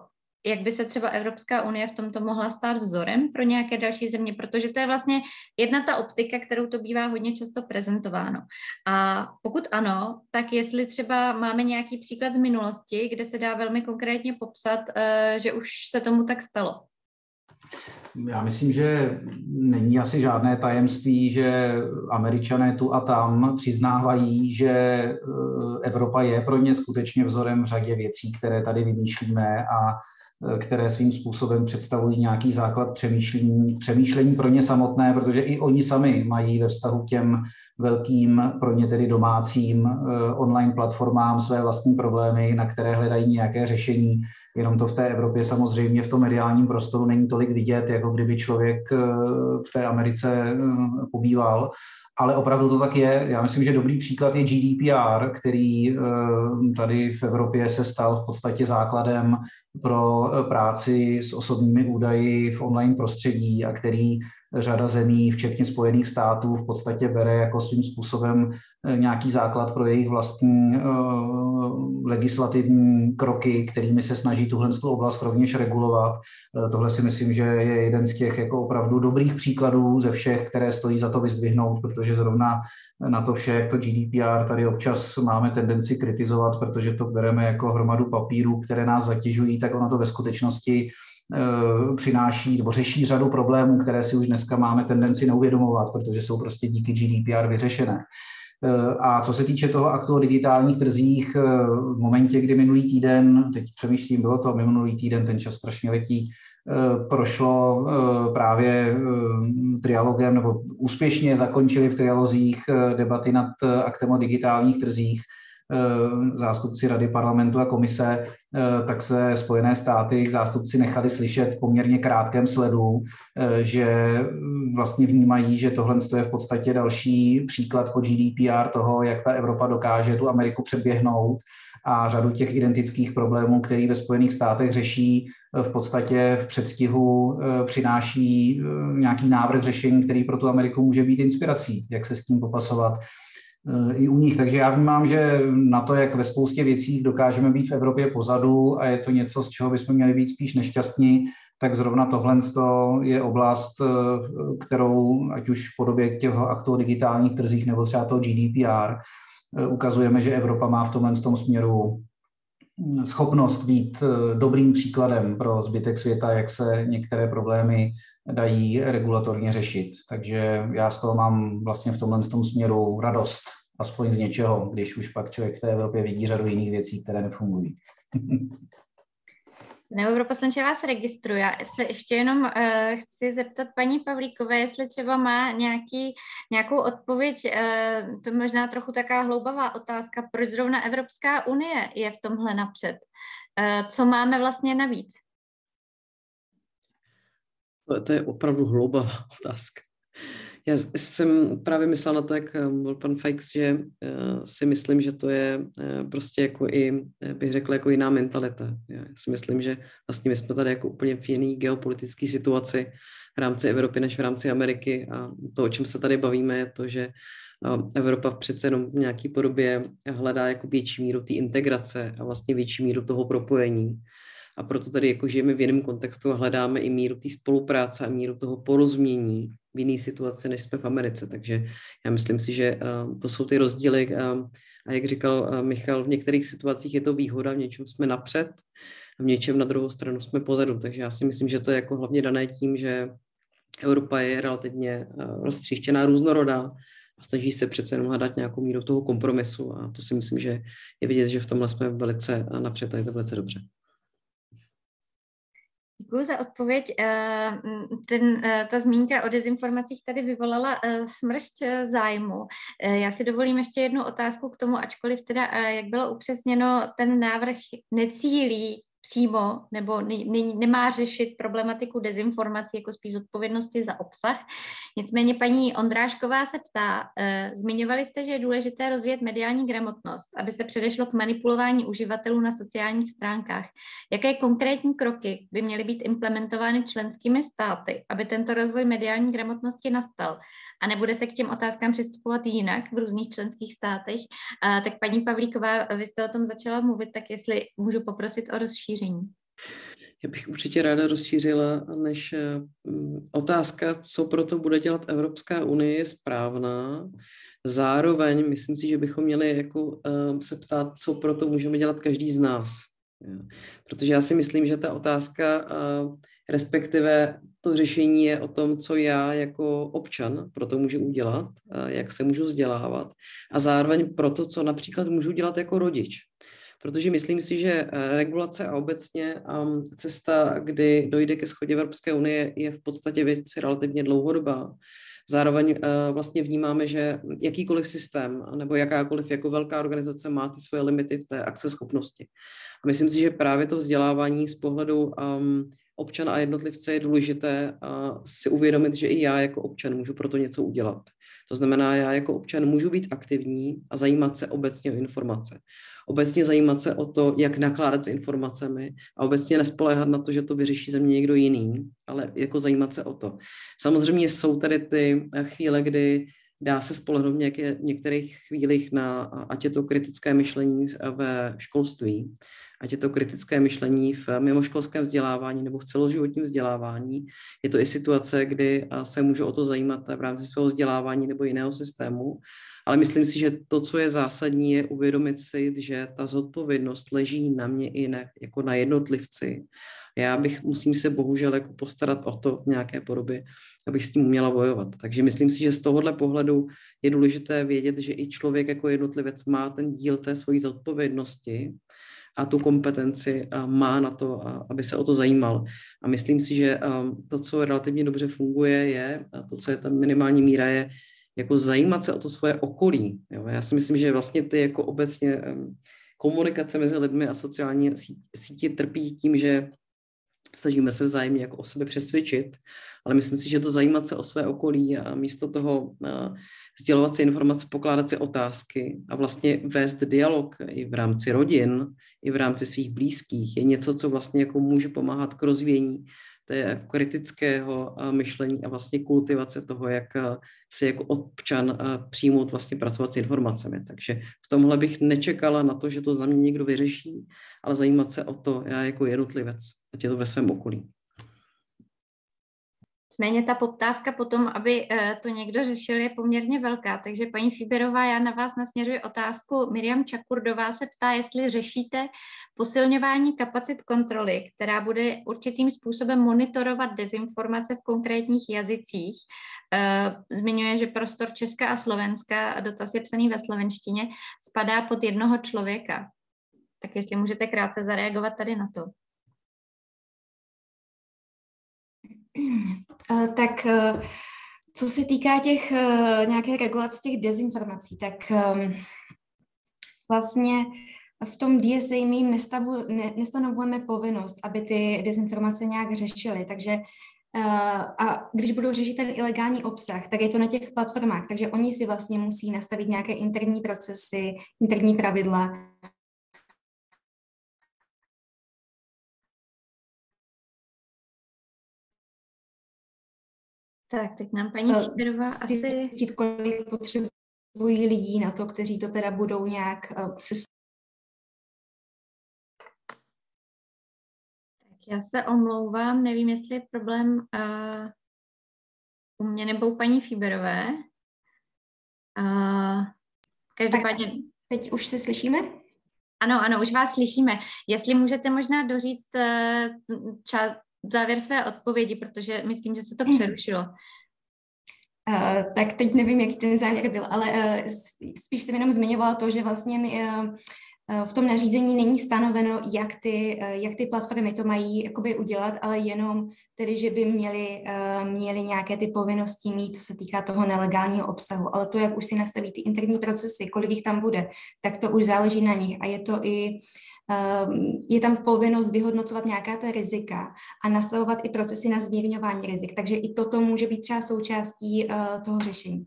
jak by se třeba Evropská unie v tomto mohla stát vzorem pro nějaké další země, protože to je vlastně jedna ta optika, kterou to bývá hodně často prezentováno. A pokud ano, tak jestli třeba máme nějaký příklad z minulosti, kde se dá velmi konkrétně popsat, eh, že už se tomu tak stalo. Já myslím, že není asi žádné tajemství, že američané tu a tam přiznávají, že eh, Evropa je pro ně skutečně vzorem v řadě věcí, které tady vymýšlíme a které svým způsobem představují nějaký základ přemýšlení, přemýšlení pro ně samotné, protože i oni sami mají ve vztahu k těm velkým, pro ně tedy domácím eh, online platformám své vlastní problémy, na které hledají nějaké řešení. Jenom to v té Evropě samozřejmě v tom mediálním prostoru není tolik vidět, jako kdyby člověk eh, v té Americe pobýval ale opravdu to tak je. Já myslím, že dobrý příklad je GDPR, který tady v Evropě se stal v podstatě základem pro eh, práci s osobními údaji v online prostředí a který řada zemí, včetně Spojených států, v podstatě bere jako svým způsobem eh, nějaký základ pro jejich vlastní uh, legislativní kroky, kterými se snaží tuhle oblast rovněž regulovat. Uh, tohle si myslím, že je jeden z těch jako opravdu dobrých příkladů ze všech, které stojí za to vyzdvihnout, protože zrovna na to vše, jak to GDPR tady občas máme tendenci kritizovat, protože to bereme jako hromadu papírů, které nás zatěžují, tak ono to ve skutečnosti Eh, přináší nebo řeší řadu problémů, které si už dneska máme tendenci neuvědomovat, protože jsou prostě díky GDPR vyřešené. Eh, a co se týče toho aktu o digitálních trzích, eh, v momentě, kdy minulý týden, teď přemýšlím, bylo to minulý týden, ten čas strašně letí, prošlo právě trialogem, nebo úspěšně zakončili v trialozích debaty nad aktem o digitálních trzích, Eh, zástupci Rady parlamentu a komise, eh, tak se Spojené státy, jejich zástupci nechali slyšet v poměrně krátkém sledu, eh, že vlastně vnímají, že tohle je v podstatě další příklad po GDPR toho, jak ta Evropa dokáže tu Ameriku předběhnout a řadu těch identických problémů, který ve Spojených státech řeší, v podstatě v předstihu přináší nějaký návrh řešení, který pro tu Ameriku může být inspirací, jak se s tím popasovat i u nich. Takže já vnímám, že na to, jak ve spoustě věcí dokážeme být v Evropě pozadu a je to něco, z čeho bychom měli být spíš nešťastní, tak zrovna tohle je oblast, kterou, ať už v podobě těho aktu o digitálních trzích nebo třeba toho GDPR, ukazujeme, že Evropa má v tomhle tom směru schopnost být dobrým příkladem pro zbytek světa, jak se některé problémy dají regulatorně řešit. Takže já z toho mám vlastně v tomhle tom směru radost, aspoň z něčeho, když už pak člověk v té Evropě vidí řadu jiných věcí, které nefungují. Europoslanče vás registruje. Já se ještě jenom uh, chci zeptat paní Pavlíkové, jestli třeba má nějaký, nějakou odpověď, uh, to je možná trochu taková hloubavá otázka, proč zrovna Evropská unie je v tomhle napřed. Uh, co máme vlastně navíc? To, to je opravdu hloubavá otázka. Já jsem právě myslel na to, jak eh, byl pan Feix, že uh, si myslím, že to je uh, prostě jako i, bych řekl, jako jiná mentalita. Já si myslím, že vlastně my jsme tady jako úplně v jiný geopolitické situaci v rámci Evropy než v rámci Ameriky. A to, o čem se tady bavíme, je to, že Evropa přece jenom v nějaké podobě hledá jako větší míru té integrace a vlastně větší míru toho propojení. A proto tady jako žijeme v jiném kontextu a hledáme i míru té spolupráce a míru toho porozumění v jiné situaci, než jsme v Americe. Takže já myslím si, že uh, to jsou ty rozdíly uh, a jak říkal uh, Michal, v některých situacích je to výhoda, v něčem jsme napřed, v něčem na druhou stranu jsme pozadu. Takže já si myslím, že to je jako hlavně dané tím, že Evropa je relativně roztříštěná, různorodá a snaží se přece jenom hledat nějakou míru toho kompromisu a to si myslím, že je vidět, že v tomhle jsme velice napřed a je to velice dobře. Děkuji za odpověď. Eh, ten, eh, ta zmínka o dezinformacích tady vyvolala eh, smršť zájmu. Já si dovolím ještě jednu otázku k tomu, ačkoliv teda, jak bylo upřesněno, ten návrh necílí přímo nebo ne, ne, nemá řešit problematiku dezinformací jako spíš odpovědnosti za obsah. Nicméně paní Ondrášková se ptá, e, zmiňovali jste, že je důležité rozvíjet mediální gramotnost, aby se předešlo k manipulování uživatelů na sociálních stránkách. Jaké konkrétní kroky by měly být implementovány členskými státy, aby tento rozvoj mediální gramotnosti nastal? A nebude se k těm otázkám přistupovat jinak v různých členských státech. A, tak paní Pavlíková, vy jste o tom začala mluvit, tak jestli můžu poprosit o rozšíření. Já bych určitě ráda rozšířila, než mm, otázka, co pro to bude dělat Evropská unie, je správná. Zároveň myslím si, že bychom měli jako, uh, se ptát, co pro to můžeme dělat každý z nás. Protože já si myslím, že ta otázka uh, respektive to řešení je o tom, co já jako občan pro to můžu udělat, jak se můžu vzdělávat a zároveň pro to, co například můžu dělat jako rodič. Protože myslím si, že eh, regulace a obecně um, cesta, kdy dojde ke schodě Evropské unie, je v podstatě věc relativně dlouhodobá. Zároveň uh, vlastně vnímáme, že jakýkoliv systém nebo jakákoliv jako velká organizace má ty svoje limity v té akceschopnosti. A myslím si, že právě to vzdělávání z pohledu um, občana a jednotlivce je důležité a si uvědomit, že i já jako občan můžu pro to něco udělat. To znamená, já jako občan můžu být aktivní a zajímat se obecně o informace. Obecně zajímat se o to, jak nakládat s informacemi a obecně nespoléhat na to, že to vyřeší ze mě někdo jiný, ale jako zajímat se o to. Samozřejmě jsou tady ty chvíle, kdy dá se spolehnout v některých chvílích na, ať je to kritické myšlení ve školství, ať je to kritické myšlení v mimoškolském vzdělávání nebo v celoživotním vzdělávání. Je to i situace, kdy se můžu o to zajímat v rámci svého vzdělávání nebo jiného systému. Ale myslím si, že to, co je zásadní, je uvědomit si, že ta zodpovědnost leží na mě i na, jako na jednotlivci. Já bych, musím se bohužel jako postarat o to v nějaké podobě, abych s tím uměla bojovat. Takže myslím si, že z tohohle pohledu je důležité vědět, že i člověk jako jednotlivec má ten díl té svojí zodpovědnosti a tu kompetenci má na to, aby se o to zajímal. A myslím si, že to, co relativně dobře funguje, je, a to, co je ta minimální míra, je jako zajímat se o to svoje okolí. Jo? Já si myslím, že vlastně ty jako obecně komunikace mezi lidmi a sociální sítě trpí tím, že snažíme se vzájemně jako o sebe přesvědčit, ale myslím si, že to zajímat se o své okolí a místo toho sdělovat si informace, pokládat si otázky a vlastně vést dialog i v rámci rodin, i v rámci svých blízkých, je něco, co vlastně jako může pomáhat k rozvíjení té kritického myšlení a vlastně kultivace toho, jak se jako občan přijmout vlastně pracovat s informacemi. Takže v tomhle bych nečekala na to, že to za mě někdo vyřeší, ale zajímat se o to já jako jednotlivec, ať je to ve svém okolí. Nicméně ta poptávka potom, aby eh, to někdo řešil, je poměrně velká. Takže paní Fiberová, já na vás nasměřuji otázku. Miriam Čakurdová se ptá, jestli řešíte posilňování kapacit kontroly, která bude určitým způsobem monitorovat dezinformace v konkrétních jazycích. Eh, zmiňuje, že prostor Česka a Slovenska, dotaz je psaný ve slovenštině, spadá pod jednoho člověka. Tak jestli můžete krátce zareagovat tady na to. Tak co se týká těch nějaké regulace těch dezinformací, tak um, vlastně v tom DSA my jim nestavu, ne, nestanovujeme povinnost, aby ty dezinformace nějak řešily, takže a když budou řešit ten ilegální obsah, tak je to na těch platformách, takže oni si vlastně musí nastavit nějaké interní procesy, interní pravidla. Tak, teď nám paní Šíberová asi... Kolik potřebují lidí na to, kteří to teda budou nějak uh, se Já se omlouvám, nevím, jestli je problém uh, u mě nebo u paní Fíberové. Uh, každopádně... Tak teď už se slyšíme? Ano, ano, už vás slyšíme. Jestli můžete možná doříct čas, závěr své odpovědi, protože myslím, že se to mhm. přerušilo. Uh, tak teď nevím, jaký ten závěr byl, ale uh, spíš jsem jenom zmiňovala to, že vlastně my uh, v tom nařízení není stanoveno, jak ty, eh, jak ty platformy to mají jakoby udělat, ale jenom tedy, že by měli, eh, měli nějaké ty povinnosti mít, co se týká toho nelegálního obsahu. Ale to, jak už si nastaví ty interní procesy, kolik jich tam bude, tak to už záleží na nich. A je to i je tam povinnost vyhodnocovat nějaká ta rizika a nastavovat i procesy na zmírňování rizik. Takže i toto může být třeba součástí toho řešení.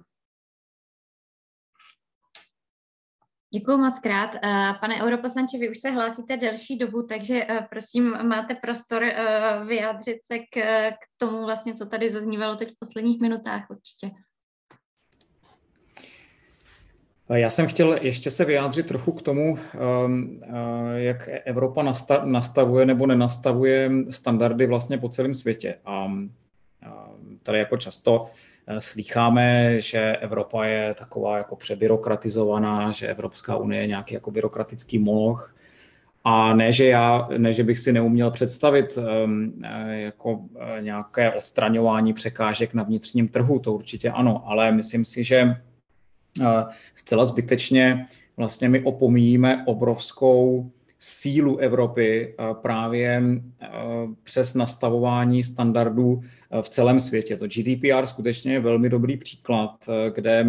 Děkuji moc krát. Eh, pane europoslanče, vy už se hlásíte delší dobu, takže eh, prosím, máte prostor eh, vyjádřit se k, k tomu vlastně, co tady zaznívalo teď v posledních minutách určitě. Já jsem chtěl ještě se vyjádřit trochu k tomu, ehm, jak Evropa nastavuje nebo nenastavuje standardy vlastně po celém světě. A tady jako často Eh, slýcháme, že Evropa je taková jako přebyrokratizovaná, že Evropská unie je nějaký jako byrokratický moloch. A ne, že já, ne, že bych si neuměl představit um, jako eh, nějaké odstraňování překážek na vnitřním trhu, to určitě ano, ale myslím si, že uh, zcela zbytečně vlastně my opomíjíme obrovskou sílu Evropy právě přes nastavování standardů v celém světě. To GDPR skutečně je velmi dobrý příklad, kde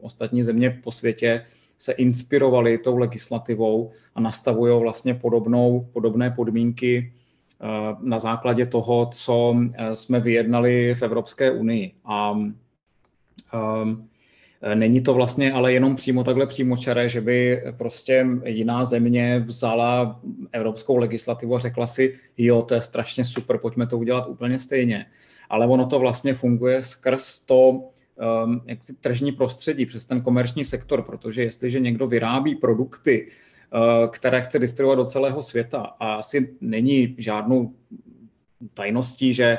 ostatní země po světě se inspirovali tou legislativou a nastavují vlastně podobnou, podobné podmínky na základě toho, co jsme vyjednali v Evropské unii. A Není to vlastně ale jenom přímo takhle přímočaré, že by prostě jiná země vzala evropskou legislativu a řekla si, jo, to je strašně super, pojďme to udělat úplně stejně. Ale ono to vlastně funguje skrz to um, jaksi tržní prostředí, přes ten komerční sektor, protože jestliže někdo vyrábí produkty, uh, které chce distribuovat do celého světa a asi není žádnou tajností, že Eh,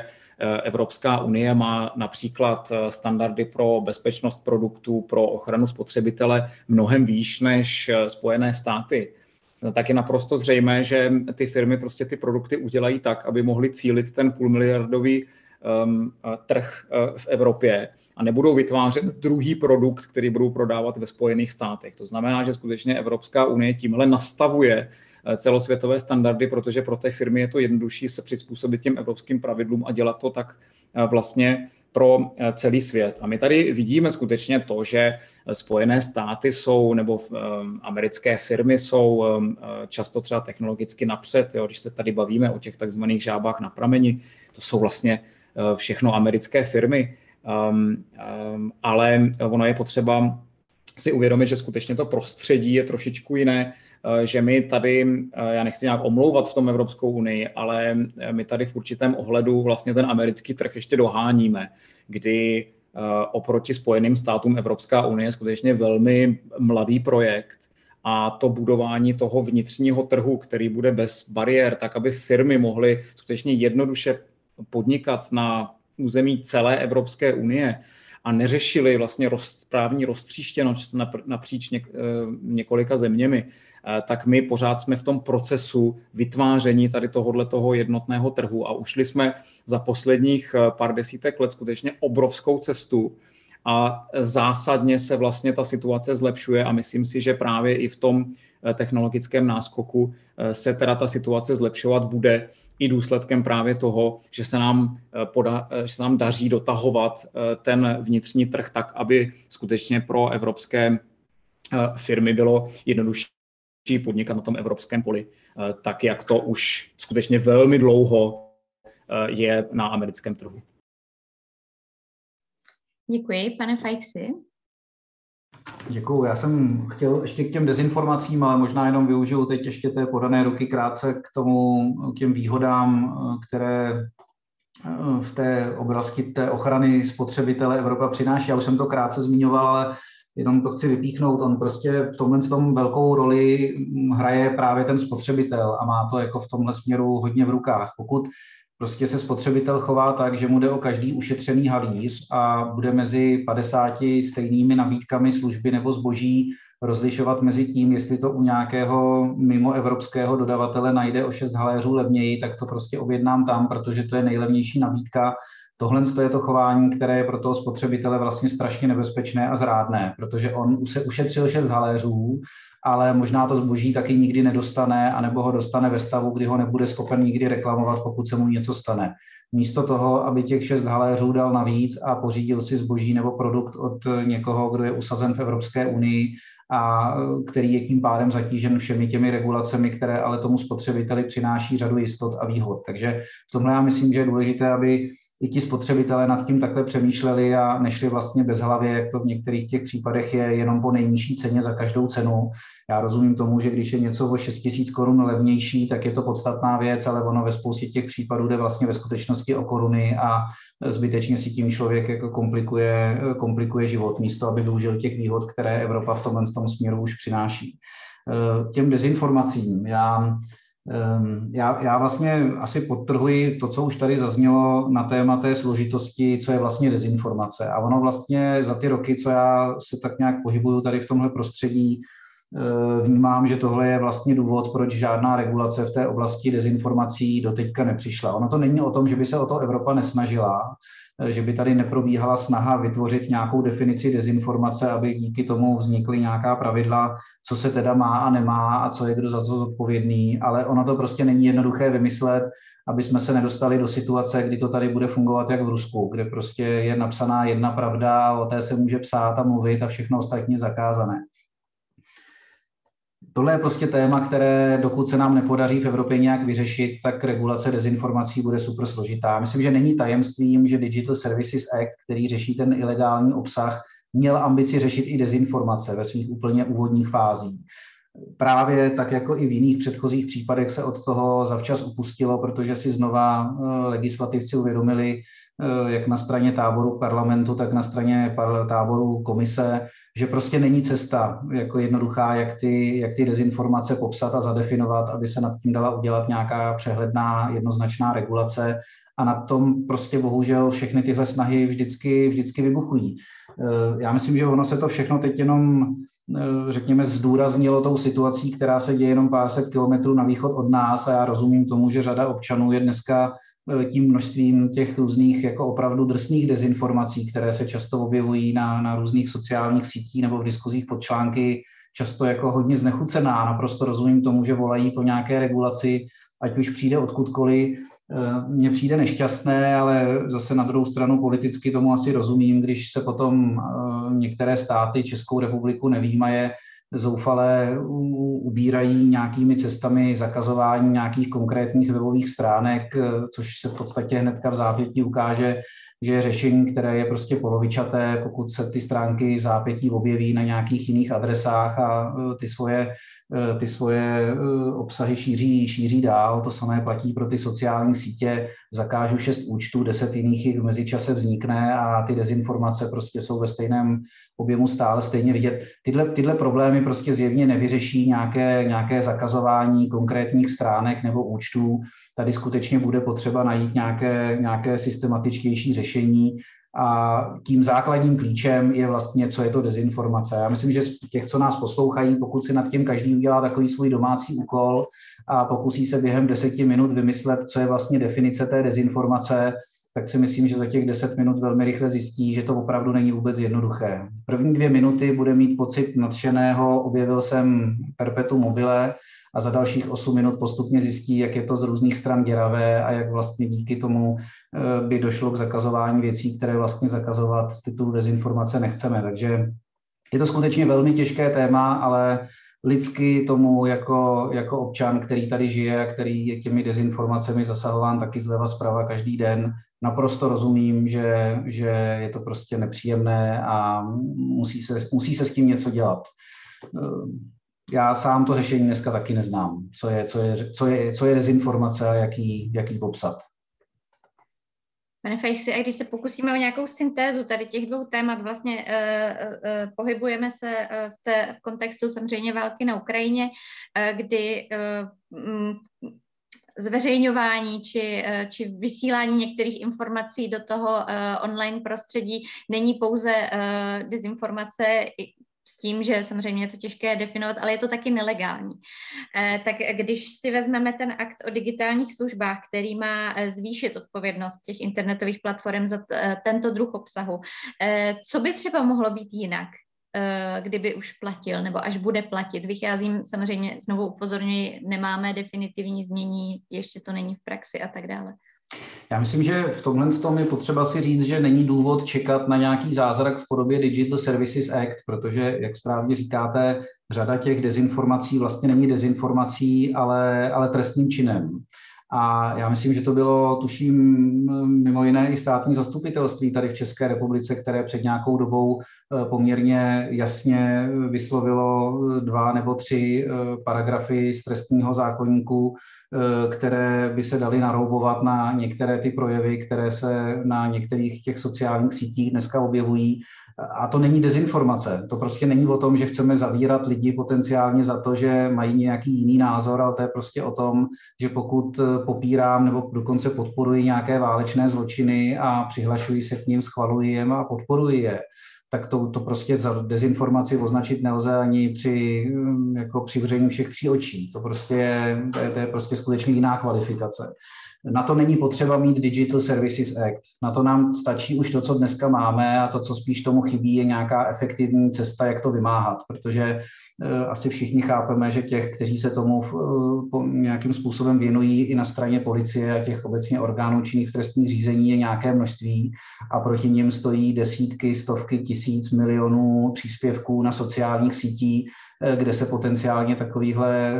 Evropská unie má například eh, standardy pro bezpečnost produktů, pro ochranu spotřebitele mnohem výš než eh, Spojené státy. Tak je naprosto zřejmé, že ty firmy prostě ty produkty udělají tak, aby mohly cílit ten půlmiliardový um, trh v Evropě a nebudou vytvářet druhý produkt, který budou prodávat ve Spojených státech. To znamená, že skutečně Evropská unie tímhle nastavuje uh, celosvětové standardy, protože pro té firmy je to jednodušší se přizpůsobit těm evropským pravidlům a dělat to tak uh, vlastně pro celý svět. A my tady vidíme skutečně to, že Spojené státy jsou, nebo americké firmy jsou často třeba technologicky napřed. Jo, když se tady bavíme o těch takzvaných žábách na prameni, to jsou vlastně Eh, všechno americké firmy, um, um, ale ono je potřeba si uvědomit, že skutečně to prostředí je trošičku jiné, eh, že my tady, eh, já nechci nějak omlouvat v tom Evropskou unii, ale my tady v určitém ohledu vlastně ten americký trh ještě doháníme, kdy oproti Spojeným státům Evropská unie je skutečně velmi mladý projekt a to budování toho vnitřního trhu, který bude bez bariér, tak aby firmy mohly skutečně jednoduše podnikat na území celé Evropské unie a neřešili vlastně roz, právní roztříštěnost napříč něk, eh, několika zeměmi, eh, tak my pořád jsme v tom procesu vytváření tady tohohle toho jednotného trhu a ušli jsme za posledních eh, pár desítek let skutečně obrovskou cestu a zásadně se vlastně ta situace zlepšuje a myslím si, že právě i v tom technologickém náskoku se teda ta situace zlepšovat bude i důsledkem právě toho, že se nám, poda, že se nám daří dotahovat ten vnitřní trh tak, aby skutečně pro evropské firmy bylo jednodušší podnikat na tom evropském poli, tak jak to už skutečně velmi dlouho je na americkém trhu. Děkuji, pane Fajksi. Děkuji. Já jsem chtěl ještě k těm dezinformacím, ale možná jenom využiju teď ještě té podané ruky krátce k tomu, k těm výhodám, které eh, v té oblasti té ochrany spotřebitele Evropa přináší. Já už jsem to krátce zmiňoval, ale jenom to chci vypíchnout. On prostě v tomhle tom velkou roli hraje právě ten spotřebitel a má to jako v tomhle směru hodně v rukách. Pokud Prostě se spotřebitel chová tak, že mu jde o každý ušetřený halíř a bude mezi 50 stejnými nabídkami služby nebo zboží rozlišovat mezi tím, jestli to u nějakého mimoevropského dodavatele najde o 6 haléřů levněji, tak to prostě objednám tam, protože to je nejlevnější nabídka. Tohle je to chování, které je pro toho spotřebitele vlastně strašně nebezpečné a zrádné, protože on se ušetřil 6 haléřů ale možná to zboží taky nikdy nedostane, anebo ho dostane ve stavu, kdy ho nebude schopen nikdy reklamovat, pokud se mu něco stane. Místo toho, aby těch šest haléřů dal navíc a pořídil si zboží nebo produkt od někoho, kdo je usazen v Evropské unii a který je tím pádem zatížen všemi těmi regulacemi, které ale tomu spotřebiteli přináší řadu jistot a výhod. Takže v tomhle já myslím, že je důležité, aby i ti spotřebitelé nad tím takhle přemýšleli a nešli vlastně bez hlavě, jak to v některých těch případech je, jenom po nejnižší ceně za každou cenu. Já rozumím tomu, že když je něco o 6 000 korun levnější, tak je to podstatná věc, ale ono ve spoustě těch případů jde vlastně ve skutečnosti o koruny a zbytečně si tím člověk jako komplikuje, komplikuje život, místo aby využil těch výhod, které Evropa v tomhle tom směru už přináší. Těm dezinformacím. Já já, já vlastně asi podtrhuji to, co už tady zaznělo na téma té složitosti, co je vlastně dezinformace. A ono vlastně za ty roky, co já se tak nějak pohybuju tady v tomhle prostředí, eh, vnímám, že tohle je vlastně důvod, proč žádná regulace v té oblasti dezinformací doteďka nepřišla. Ono to není o tom, že by se o to Evropa nesnažila, že by tady neprobíhala snaha vytvořit nějakou definici dezinformace, aby díky tomu vznikly nějaká pravidla, co se teda má a nemá a co je kdo za co zodpovědný, ale ono to prostě není jednoduché vymyslet, aby jsme se nedostali do situace, kdy to tady bude fungovat jak v Rusku, kde prostě je napsaná jedna pravda, o té se může psát a mluvit a všechno ostatně zakázané. Tohle je prostě téma, které dokud se nám nepodaří v Evropě nějak vyřešit, tak regulace dezinformací bude super složitá. Myslím, že není tajemstvím, že Digital Services Act, který řeší ten ilegální obsah, měl ambici řešit i dezinformace ve svých úplně úvodních fázích. Právě tak jako i v jiných předchozích případech se od toho zavčas upustilo, protože si znova eh, legislativci uvědomili, eh, jak na straně táboru parlamentu, tak na straně táboru komise, že prostě není cesta jako jednoduchá, jak ty, jak ty dezinformace popsat a zadefinovat, aby se nad tím dala udělat nějaká přehledná, jednoznačná regulace a na tom prostě bohužel všechny tyhle snahy vždycky, vždycky vybuchují. Eh, já myslím, že ono se to všechno teď jenom řekněme, zdůraznilo tou situací, která se děje jenom pár set kilometrů na východ od nás a já rozumím tomu, že řada občanů je dneska tím množstvím těch různých jako opravdu drsných dezinformací, které se často objevují na, na různých sociálních sítích nebo v diskuzích pod články, často jako hodně znechucená. Naprosto rozumím tomu, že volají po nějaké regulaci, ať už přijde odkudkoliv. Eh, mně přijde nešťastné, ale zase na druhou stranu politicky tomu asi rozumím, když se potom eh, některé státy Českou republiku nevýmaje, zoufale ubírají nějakými cestami zakazování nějakých konkrétních webových stránek, což se v podstatě hnedka v zápětí ukáže, že je řešení, které je prostě polovičaté, pokud se ty stránky v zápětí objeví na nějakých jiných adresách a e, ty svoje, e, ty svoje e, obsahy šíří, šíří dál. To samé platí pro ty sociální sítě. Zakážu šest účtů, deset jiných jich v mezičase vznikne a ty dezinformace prostě jsou ve stejném objemu stále stejně vidět. Tyhle, tyhle problémy prostě zjevně nevyřeší nějaké, nějaké zakazování konkrétních stránek nebo účtů. Tady skutečně bude potřeba najít nějaké, nějaké systematičtější řešení a tím základním klíčem je vlastně, co je to dezinformace. Já myslím, že z těch, co nás poslouchají, pokud si nad tím každý udělá takový svůj domácí úkol a pokusí se během deseti minut vymyslet, co je vlastně definice té dezinformace, tak si myslím, že za těch 10 minut velmi rychle zjistí, že to opravdu není vůbec jednoduché. První dvě minuty bude mít pocit nadšeného, objevil jsem perpetu mobile a za dalších 8 minut postupně zjistí, jak je to z různých stran děravé a jak vlastně díky tomu eh, by došlo k zakazování věcí, které vlastně zakazovat z titulu dezinformace nechceme. Takže je to skutečně velmi těžké téma, ale lidsky tomu jako, jako občan, který tady žije a který je těmi dezinformacemi zasahován taky zleva zprava každý den, naprosto rozumím, že, že je to prostě nepříjemné a musí se, musí se s tím něco dělat. Já sám to řešení dneska taky neznám, co je, co je, co je, co je dezinformace a jak ji, jak ji popsat. Pane Fejsi, a když se pokusíme o nějakou syntézu tady těch dvou témat, vlastně uh, uh, pohybujeme se uh, v, té, v kontextu samozřejmě války na Ukrajině, uh, kdy uh, zveřejňování či, či vysílání některých informací do toho uh, online prostředí není pouze uh, dezinformace, s tím, že samozřejmě je to těžké definovat, ale je to taky nelegální. Eh, tak když si vezmeme ten akt o digitálních službách, který má eh, zvýšit odpovědnost těch internetových platform za eh, tento druh obsahu, co by třeba mohlo být jinak? Kdyby už platil, nebo až bude platit. Vycházím, samozřejmě znovu upozorňuji, nemáme definitivní znění, ještě to není v praxi a tak dále. Já myslím, že v tomhle tom je potřeba si říct, že není důvod čekat na nějaký zázrak v podobě Digital Services Act, protože, jak správně říkáte, řada těch dezinformací vlastně není dezinformací, ale, ale trestným činem. A já myslím, že to bylo, tuším, mimo jiné i státní zastupitelství tady v České republice, které před nějakou dobou eh, poměrně jasně vyslovilo dva nebo tři eh, paragrafy z trestního zákonníku, Eh, které by se daly naroubovat na některé ty projevy, které se na některých těch sociálních sítích dneska objevují. A to není dezinformace. To prostě není o tom, že chceme zavírat lidi potenciálně za to, že mají nějaký jiný názor, ale to je prostě o tom, že pokud eh, popírám nebo dokonce podporuji nějaké válečné zločiny a přihlašuji se k ním, schvaluji je a podporuji je, tak to, to prostě za dezinformaci označit nelze ani při, mm, jako při vření všech tří očí. To prostě je, to je, to je prostě skutečně jiná kvalifikace. Na to není potřeba mít Digital Services Act. Na to nám stačí už to, co dneska máme a to, co spíš tomu chybí, je nějaká efektivní cesta, jak to vymáhat, protože eh, asi všichni chápeme, že těch, kteří se tomu uh, nějakým způsobem věnují i na straně policie a těch obecně orgánů činných v trestních řízení je nějaké množství a proti nim stojí desítky, stovky, tisíc, milionů příspěvků na sociálních sítích, eh, kde se potenciálně takovýhle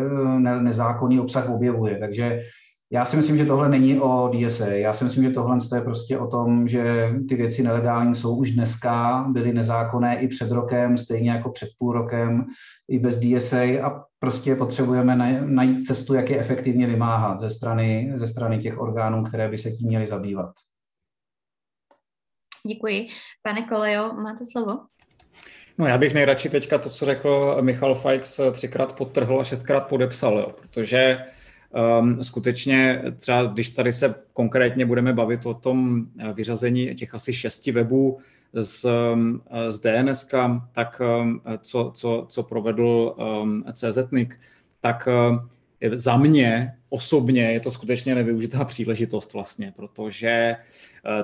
nezákonný obsah objevuje. Takže já si myslím, že tohle není o DSA. Já si myslím, že tohle je prostě o tom, že ty věci nelegální jsou už dneska, byly nezákonné i před rokem, stejně jako před půl rokem, i bez DSA a prostě potřebujeme najít cestu, jak je efektivně vymáhat ze strany, ze strany těch orgánů, které by se tím měly zabývat. Děkuji. Pane Kolejo, máte slovo? No já bych nejradši teďka to, co řekl Michal Fajks, třikrát podtrhl a šestkrát podepsal, jo, protože Um, skutečně třeba, když tady se konkrétně budeme bavit o tom eh, vyřazení těch asi šesti webů z, ehm, z DNS, tak um, co, co, co provedl um, CZNIC, tak um, za mě osobně je to skutečně nevyužitá příležitost vlastně, protože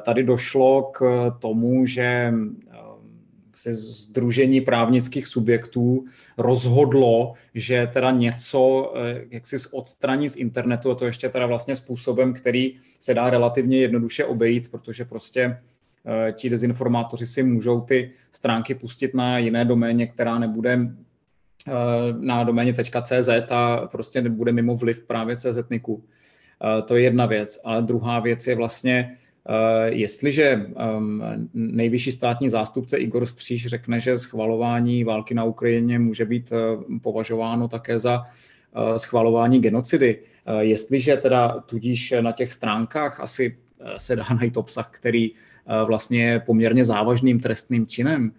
tady došlo k tomu, že združení právnických subjektů rozhodlo, že teda něco eh, jak si odstraní z internetu a to ještě teda vlastně způsobem, který se dá relativně jednoduše obejít, protože prostě eh, ti dezinformátoři si můžou ty stránky pustit na jiné doméně, která nebude eh, na doméně .cz a prostě nebude mimo vliv právě CZNIKu. To je jedna věc. Ale druhá věc je vlastně jestliže ehm, nejvyšší státní zástupce Igor Stříž řekne, že schvalování války na Ukrajině může být eh, považováno také za eh, schvalování genocidy, jestliže teda tudíž na těch stránkách asi se dá najít obsah, který vlastně je poměrně závažným trestným činem,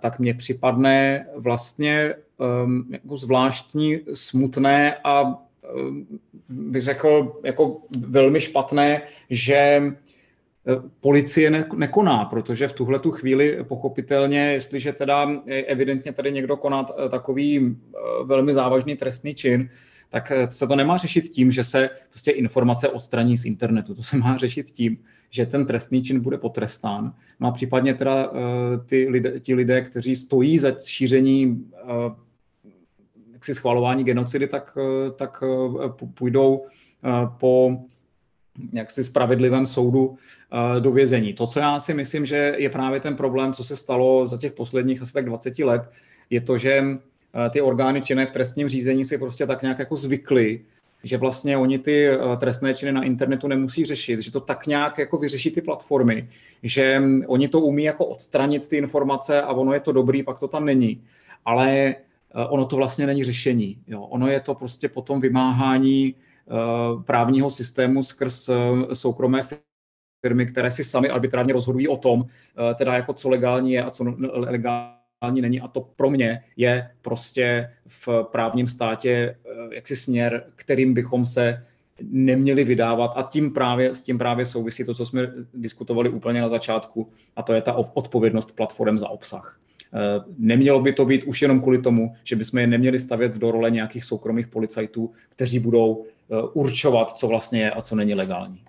tak mně připadne vlastně jako zvláštní, smutné a bych řekl jako velmi špatné, že Eh, policie nekoná, protože v tuhle tu chvíli pochopitelně, jestliže teda evidentně tady někdo koná takový eh, velmi závažný trestný čin, tak se to nemá řešit tím, že se prostě informace odstraní z internetu. To se má řešit tím, že ten trestný čin bude potrestán. No a případně teda ty lidé, ti lidé, kteří stojí za šíření jaksi schvalování genocidy, tak, tak půjdou po jaksi spravedlivém soudu do vězení. To, co já si myslím, že je právě ten problém, co se stalo za těch posledních asi tak 20 let, je to, že ty orgány činné v trestním řízení si prostě tak nějak jako zvykly, že vlastně oni ty trestné činy na internetu nemusí řešit, že to tak nějak jako vyřeší ty platformy, že oni to umí jako odstranit ty informace a ono je to dobrý, pak to tam není. Ale ono to vlastně není řešení. Jo. Ono je to prostě potom vymáhání Eh, právního systému skrz eh, soukromé firmy, které si sami arbitrárně rozhodují o tom, eh, teda jako co legální je a co legální není. A to pro mě je prostě v právním státě jaksi směr, kterým bychom se neměli vydávat a tím právě, s tím právě souvisí to, co jsme diskutovali úplně na začátku a to je ta odpovědnost platform za obsah. Eh, nemělo by to být už jenom kvůli tomu, že bychom je neměli stavět do role nějakých soukromých policajtů, kteří budou eh, určovat, co vlastně je a co není legální.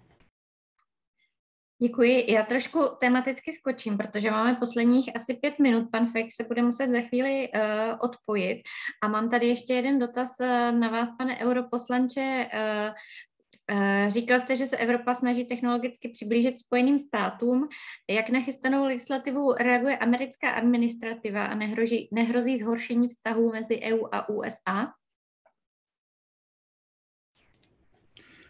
Děkuji. Já trošku tematicky skočím, protože máme posledních asi pět minut. Pan Fek se bude muset za chvíli uh, odpojit. A mám tady ještě jeden dotaz uh, na vás, pane europoslanče. Uh, říkal jste, že se Evropa snaží technologicky přiblížit Spojeným státům. Jak na chystanou legislativu reaguje americká administrativa a nehrozí, nehrozí zhoršení vztahů mezi EU a USA?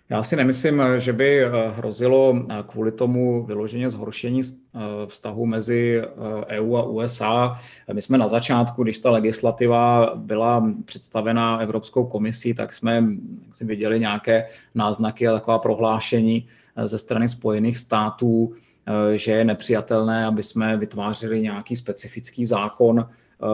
Já si nemyslím, že by eh, hrozilo eh, kvůli tomu vyloženě zhoršení eh, vztahu mezi EU e a USA. My jsme na začátku, když ta legislativa byla představena Evropskou komisí, tak jsme si viděli nějaké náznaky a taková prohlášení ze strany Spojených států, že je nepřijatelné, aby jsme vytvářeli nějaký specifický zákon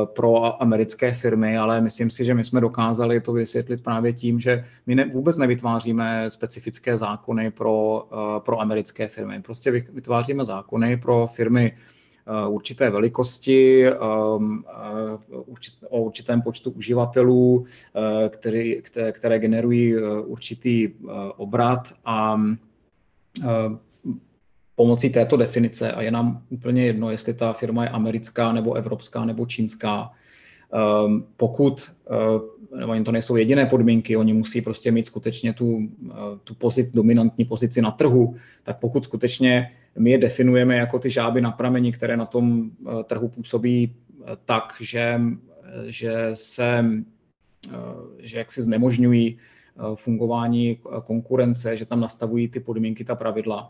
pro americké firmy, ale myslím si, že my jsme dokázali to vysvětlit právě tím, že my ne, vůbec nevytváříme specifické zákony pro, eh, pro americké firmy. Prostě vytváříme zákony pro firmy eh, určité velikosti, o určitém počtu uživatelů, který, které generují určitý obrat a pomocí této definice a je nám úplně jedno, jestli ta firma je americká nebo evropská nebo čínská. Um, pokud, uh, nebo oni to nejsou jediné podmínky, oni musí prostě mít skutečně tu, uh, tu pozic, dominantní pozici na trhu, tak pokud skutečně my je definujeme jako ty žáby na prameni, které na tom uh, trhu působí tak, že, že se, že jak si znemožňují fungování konkurence, že tam nastavují ty podmínky, ta pravidla,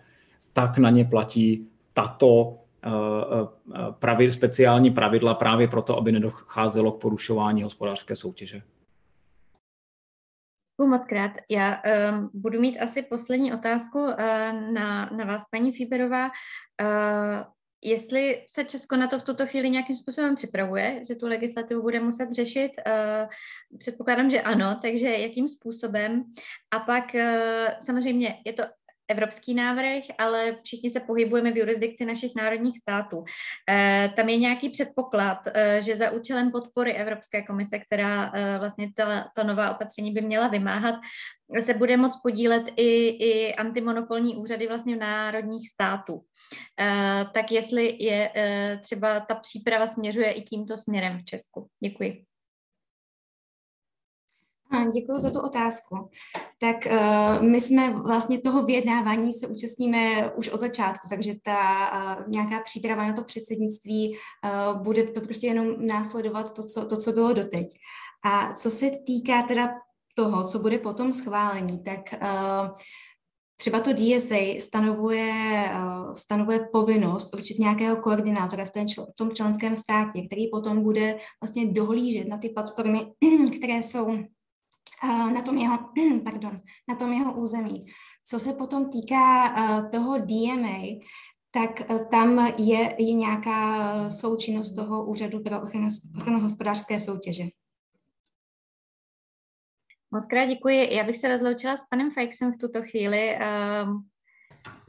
tak na ně platí tato eh, eh, pravid, speciální pravidla právě proto, aby nedocházelo k porušování hospodářské soutěže. Děkuji moc krát. Já um, budu mít asi poslední otázku uh, na, na vás, paní Fíberová. Uh, jestli se Česko na to v tuto chvíli nějakým způsobem připravuje, že tu legislativu bude muset řešit, uh, předpokládám, že ano, takže jakým způsobem. A pak uh, samozřejmě je to evropský návrh, ale všichni se pohybujeme v jurisdikci našich národních států. E, tam je nějaký předpoklad, e, že za účelem podpory Evropské komise, která e, vlastně ta, ta nová opatření by měla vymáhat, se bude moct podílet i, i antimonopolní úřady vlastně v národních států. E, tak jestli je e, třeba ta příprava směřuje i tímto směrem v Česku. Děkuji. Děkuji za tu otázku. Tak uh, my jsme vlastně toho vyjednávání se účastníme už od začátku, takže ta uh, nějaká příprava na to předsednictví uh, bude to prostě jenom následovat to co, to, co bylo doteď. A co se týká teda toho, co bude potom schválení, tak Třeba to DSA stanovuje, stanovuje povinnost určit nějakého koordinátora v, ten v tom členském státě, který potom bude vlastně dohlížet na ty platformy, které jsou na tom jeho, pardon, na tom jeho území. Co se potom týká toho DMA, tak tam je, je nějaká součinnost toho úřadu pro ochranu hospodářské soutěže. Moc krát děkuji. Já bych se rozloučila s panem Fajksem v tuto chvíli.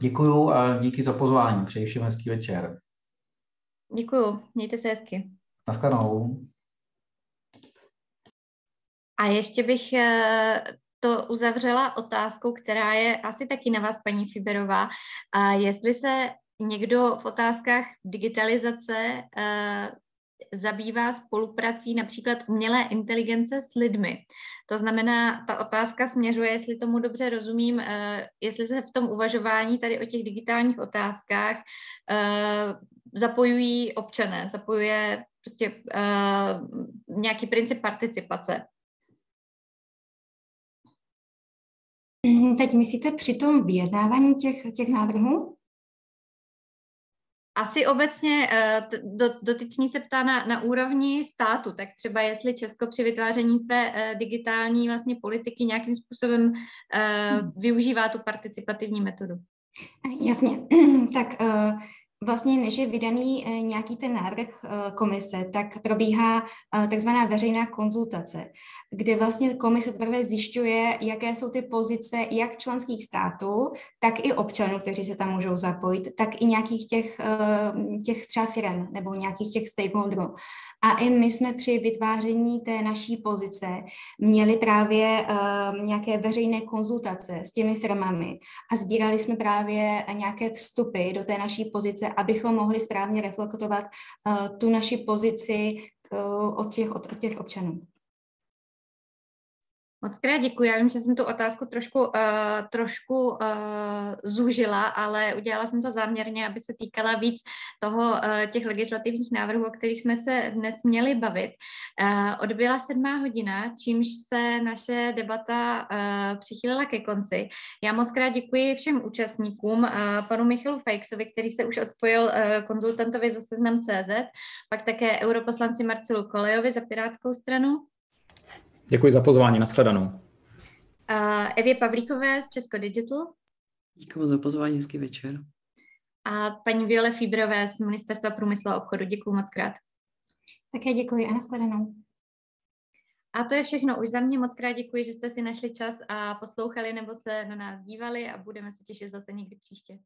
Děkuju a díky za pozvání. Přeji všem hezký večer. Děkuju. Mějte se hezky. Naschledanou. A ještě bych to uzavřela otázkou, která je asi taky na vás, paní Fiberová. A jestli se někdo v otázkách digitalizace zabývá spoluprací například umělé inteligence s lidmi. To znamená, ta otázka směřuje, jestli tomu dobře rozumím, eh, jestli se v tom uvažování tady o těch digitálních otázkách eh, zapojují občané, zapojuje prostě eh, nějaký princip participace. Teď myslíte při tom vyjednávání těch, těch návrhů? Asi obecně eh, do, dotyčný se ptá na, na úrovni státu, tak třeba jestli Česko při vytváření své eh, digitální vlastně politiky nějakým způsobem eh, hmm. využívá tu participativní metodu. Jasně, tak Vlastně, než je vydaný eh, nějaký ten návrh eh, komise, tak probíhá eh, takzvaná veřejná konzultace, kde vlastně komise teprve zjišťuje, jaké jsou ty pozice jak členských států, tak i občanů, kteří se tam můžou zapojit, tak i nějakých těch, těch třeba firm nebo nějakých těch stakeholderů. A i my jsme při vytváření té naší pozice měli právě nějaké veřejné konzultace s těmi firmami a sbírali jsme právě nějaké vstupy do té naší pozice, abychom mohli správně reflektovat uh, tu naši pozici uh, od, těch, od, od těch občanů. Moc krát děkuji. Já vím, že jsem tu otázku trošku, uh, trošku uh, zúžila, ale udělala jsem to záměrně, aby se týkala víc toho uh, těch legislativních návrhů, o kterých jsme se dnes měli bavit. Uh, odbyla sedmá hodina, čímž se naše debata uh, přichylila ke konci. Já moc krát děkuji všem účastníkům, uh, panu Michalu Fejksovi, který se už odpojil uh, konzultantovi za seznam CZ, pak také europoslanci Marcelu Kolejovi za Pirátskou stranu, Děkuji za pozvání, nashledanou. Uh, Evě Pavlíkové z Česko Digital. Děkuji za pozvání, hezký večer. A paní Viole Fíbrové z Ministerstva průmyslu a obchodu. Děkuji moc krát. Také děkuji a nashledanou. A to je všechno. Už za mě moc krát děkuji, že jste si našli čas a poslouchali nebo se na nás dívali a budeme se těšit zase někdy příště.